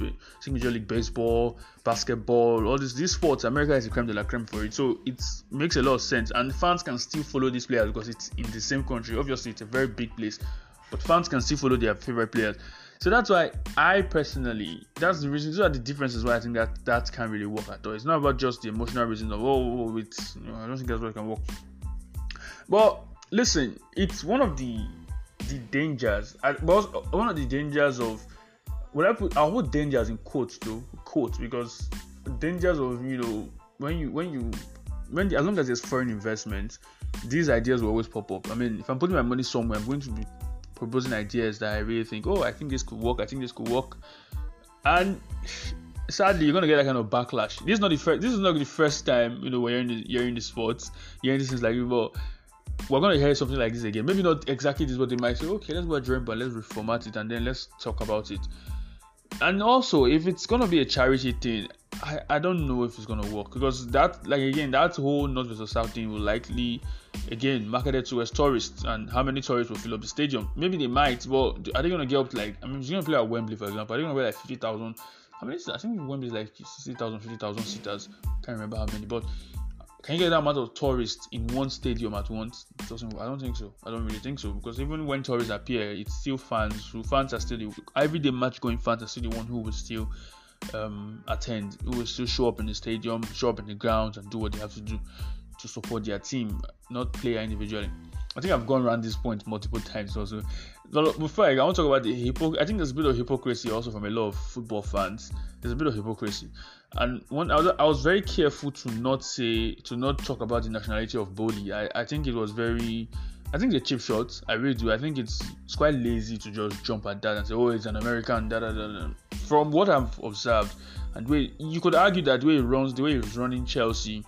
Major League Baseball, basketball, all these these sports. America is the creme de la creme for it. So it makes a lot of sense, and fans can still follow these players because it's in the same country. Obviously, it's a very big place, but fans can still follow their favorite players. So that's why I personally, that's the reason. These are the differences why I think that that can't really work at all. It's not about just the emotional reason of oh, oh, oh it's. You know, I don't think that's what can work. But listen, it's one of the the dangers. But one of the dangers of what I put, I put dangers in quotes though, quotes because dangers of you know when you when you when the, as long as there's foreign investment, these ideas will always pop up. I mean, if I'm putting my money somewhere, I'm going to be proposing ideas that I really think, oh, I think this could work. I think this could work, and sadly, you're gonna get that kind of backlash. This is not the first. This is not the first time you know you're in the, you're in the sports, you're in this things like, well, we're gonna hear something like this again. Maybe not exactly this, but they might say, okay, let's go dream, but let's reformat it and then let's talk about it. And also, if it's gonna be a charity thing, I, I don't know if it's gonna work because that like again that whole North versus South thing will likely again marketed to as tourists and how many tourists will fill up the stadium. Maybe they might, but are they gonna get up to like I mean, you're gonna play at Wembley for example, are they gonna play like fifty thousand? I mean I think Wembley is like 60,000, 50,000 seaters. Can't remember how many, but can you get that amount of tourists in one stadium at once? It doesn't. I don't think so. I don't really think so because even when tourists appear, it's still fans. Who fans are still the everyday match going fans are still the one who will still um, attend, who will still show up in the stadium, show up in the grounds, and do what they have to do to support their team, not player individually. I think I've gone around this point multiple times also. Before I, I want to talk about the hypocrisy, I think there's a bit of hypocrisy also from a lot of football fans. There's a bit of hypocrisy, and one I was, I was very careful to not say to not talk about the nationality of Boehly. I, I think it was very I think the cheap shot. I really do. I think it's it's quite lazy to just jump at that and say, "Oh, it's an American." Da, da, da, da. From what I've observed, and way you could argue that the way he runs, the way he's running Chelsea,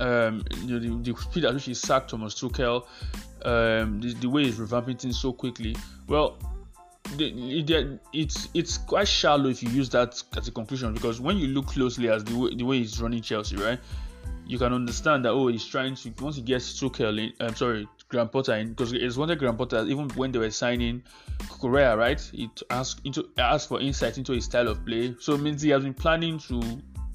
um, you know, the, the speed at which he sacked Thomas Tuchel, um, the, the way he's revamping things so quickly. Well, it's it's quite shallow if you use that as a conclusion because when you look closely as the way, the way he's running Chelsea, right, you can understand that oh he's trying to once he gets Tuchel in, I'm sorry, Graham Potter in because it's wanted Graham Potter even when they were signing Cucurella, right? It asked into asked for insight into his style of play. So it means he has been planning to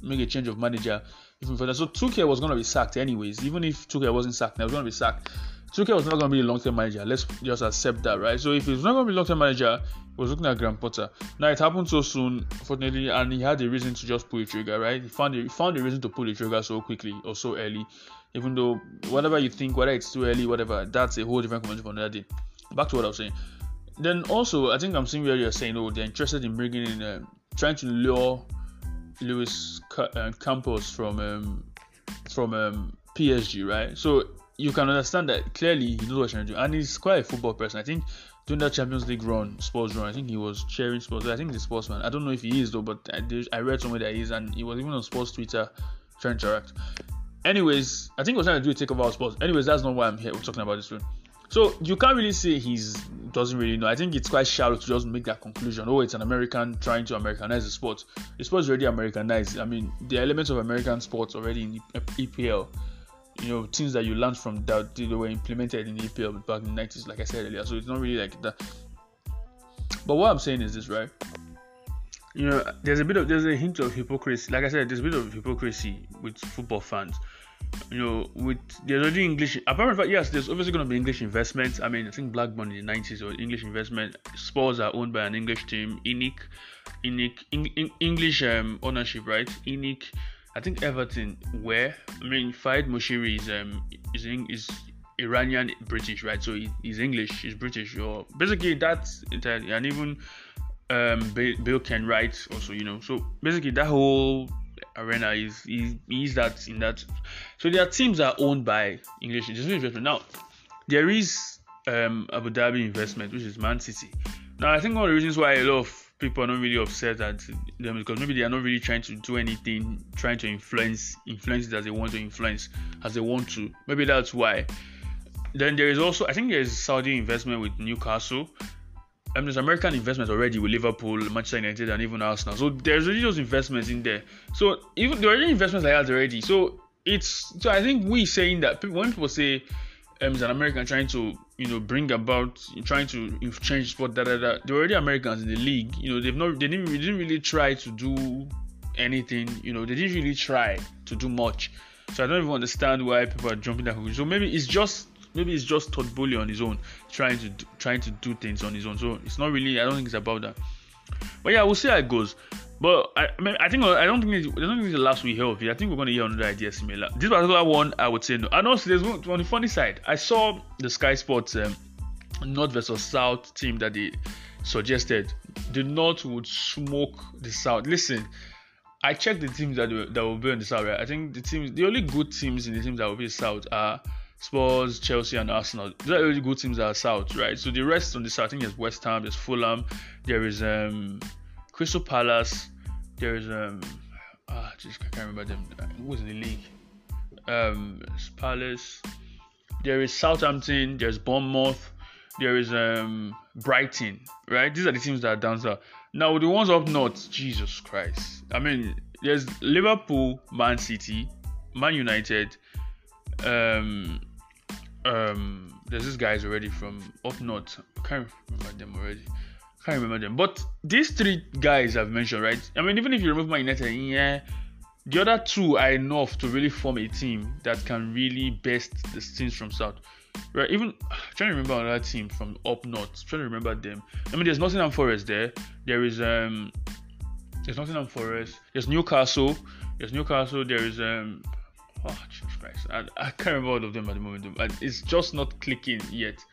make a change of manager even further. So Tuchel was gonna be sacked anyways, even if Tuchel wasn't sacked, he was gonna be sacked. Tuchel was not gonna be a long-term manager. Let's just accept that, right? So if he's not gonna be a long-term manager, he was looking at Graham Potter. Now it happened so soon, fortunately, and he had a reason to just pull the trigger, right? He found a, he found a reason to pull the trigger so quickly or so early even though whatever you think, whether it's too early, whatever, that's a whole different conversation for another day. Back to what I was saying. Then also, I think I'm seeing where you're saying, oh, they're interested in bringing in, uh, trying to lure Luis uh, Campos from um, from um, PSG, right? So you can understand that clearly he knows what he's trying to do, and he's quite a football person. I think during that Champions League run, Spurs run, I think he was cheering Spurs. I think he's a sportsman. I don't know if he is though, but I, I read somewhere that he is, and he was even on Spurs Twitter trying to interact. Anyways, I think we're trying to do a takeover of Spurs. Anyways, that's not why I'm here. We're talking about this one. So you can't really say he's doesn't really know. I think it's quite shallow to just make that conclusion. Oh, it's an American trying to Americanize the sport. The sport's already Americanized. I mean, the elements of American sports already in EPL. You know, things that you learned from that they were implemented in the EPL back in the 90s, like I said earlier. So it's not really like that. But what I'm saying is this, right? You know, there's a bit of there's a hint of hypocrisy. Like I said, there's a bit of hypocrisy with football fans you know, with there's already English. Apart from yes, there's obviously going to be English investment. I mean, I think Blackburn in the 90s or English investment. Spurs are owned by an English team. ENIC, ENIC, in, English um, ownership, right? ENIC. I think Everton. Where I mean, Farhad Moshiri is um is is Iranian British, right? So he, he's English, he's British, or basically that's. And even um Bill Kenwright also, you know. So basically that whole arena is is is that in that so their teams are owned by english investment now there is um abu dhabi investment which is man city now i think one of the reasons why a lot of people are not really upset at them because maybe they are not really trying to do anything trying to influence influence it as they want to influence as they want to maybe that's why then there is also i think there is saudi investment with newcastle I mean, there's American investment already with Liverpool, Manchester United, and even Arsenal. So there's already those investments in there. So even there are already investments like that already. So it's so I think we saying that when people say um, is an American trying to you know bring about trying to change sport da da da, they're already Americans in the league. You know they've not they didn't, they didn't really try to do anything. You know they didn't really try to do much. So I don't even understand why people are jumping that conclusion. So maybe it's just maybe it's just Todd Boehly on his own trying to trying to do things on his own. So it's not really. I don't think it's about that. But yeah, we'll see how it goes. But I, I, mean, I think I don't think it's, I don't think it's the last we hear of it. I think we're gonna hear another idea similar. This particular one, I would say no. And also, there's one on the funny side. I saw the Sky Sports um, North versus South team that they suggested. The North would smoke the South. Listen, I checked the teams that will, that will be in the South. Right? I think the teams, the only good teams in the teams that will be South are Spurs, Chelsea, and Arsenal. Those are really good teams that are South, right? So the rest on the South, I think there's West Ham, there's Fulham, there is um, Crystal Palace, there is um, ah, just I can't remember them. Who was in the league? Um, Palace. There is Southampton. There's Bournemouth. There is um Brighton. Right? These are the teams that are down south. Now the ones up north, Jesus Christ. I mean, there's Liverpool, Man City, Man United. Um, um, there's this guys already from up north. I can't remember them already. Can't remember them. But these three guys I've mentioned, right? I mean, even if you remove Man United, yeah, the other two are enough to really form a team that can really best the teams from south. Right, even trying to remember another team from up north. Trying to remember them. I mean, there's Nottingham Forest there. There is um, there's Nottingham Forest. There's Newcastle. There's Newcastle. There is um, oh Jesus Christ, I, I can't remember all of them at the moment. It's just not clicking yet.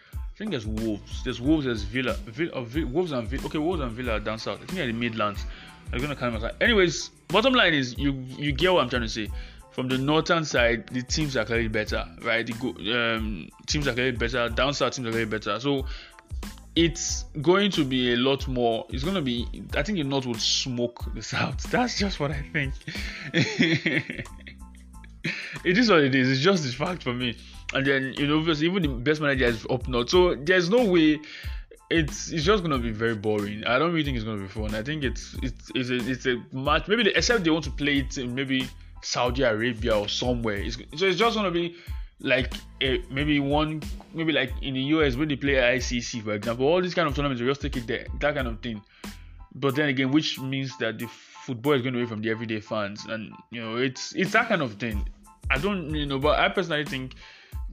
Think there's Wolves. There's Wolves. There's Villa. Villa, uh, Villa Wolves and Villa. Okay, Wolves and Villa down south. I think they're the Midlands. I'm gonna kind of. Anyways, bottom line is you you get what I'm trying to say from the northern side, the teams are clearly better, right? The um, teams are clearly better. Down south teams are clearly better. So it's going to be a lot more. It's going to be. I think the north will smoke the south. That's just what I think. it is what it is. It's just the fact for me. And then you know, obviously, even the best manager is up north. So there's no way it's it's just gonna be very boring. I don't really think it's gonna be fun. I think it's it's it's a, it's a match. Maybe they, except they want to play it in maybe Saudi Arabia or somewhere. It's, so it's just gonna be like a, maybe one maybe like in the US when they play ICC for example. All these kind of tournaments, just take it there, that kind of thing. But then again, which means that the football is going away from the everyday fans, and you know it's it's that kind of thing. I don't you know, but I personally think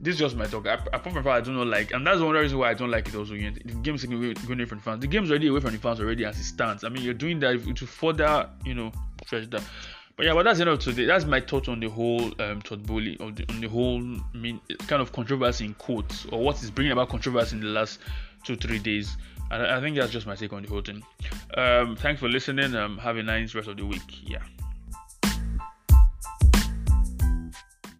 this is just my talk. I, apart from I don't know like, and that's one reason why I don't like it. Also, you know, the game's going away from the fans. The game's already away from the fans already as it stands. I mean, you're doing that to further, you know, stretch that. But yeah, but that's of today. That's my thought on the whole um, Todd Boehly, on the, on the whole mean, kind of controversy in quotes, or what is bringing about controversy in the last two three days. And I, I think that's just my take on the whole thing. Um, thanks for listening. Um, have a nice rest of the week. Yeah.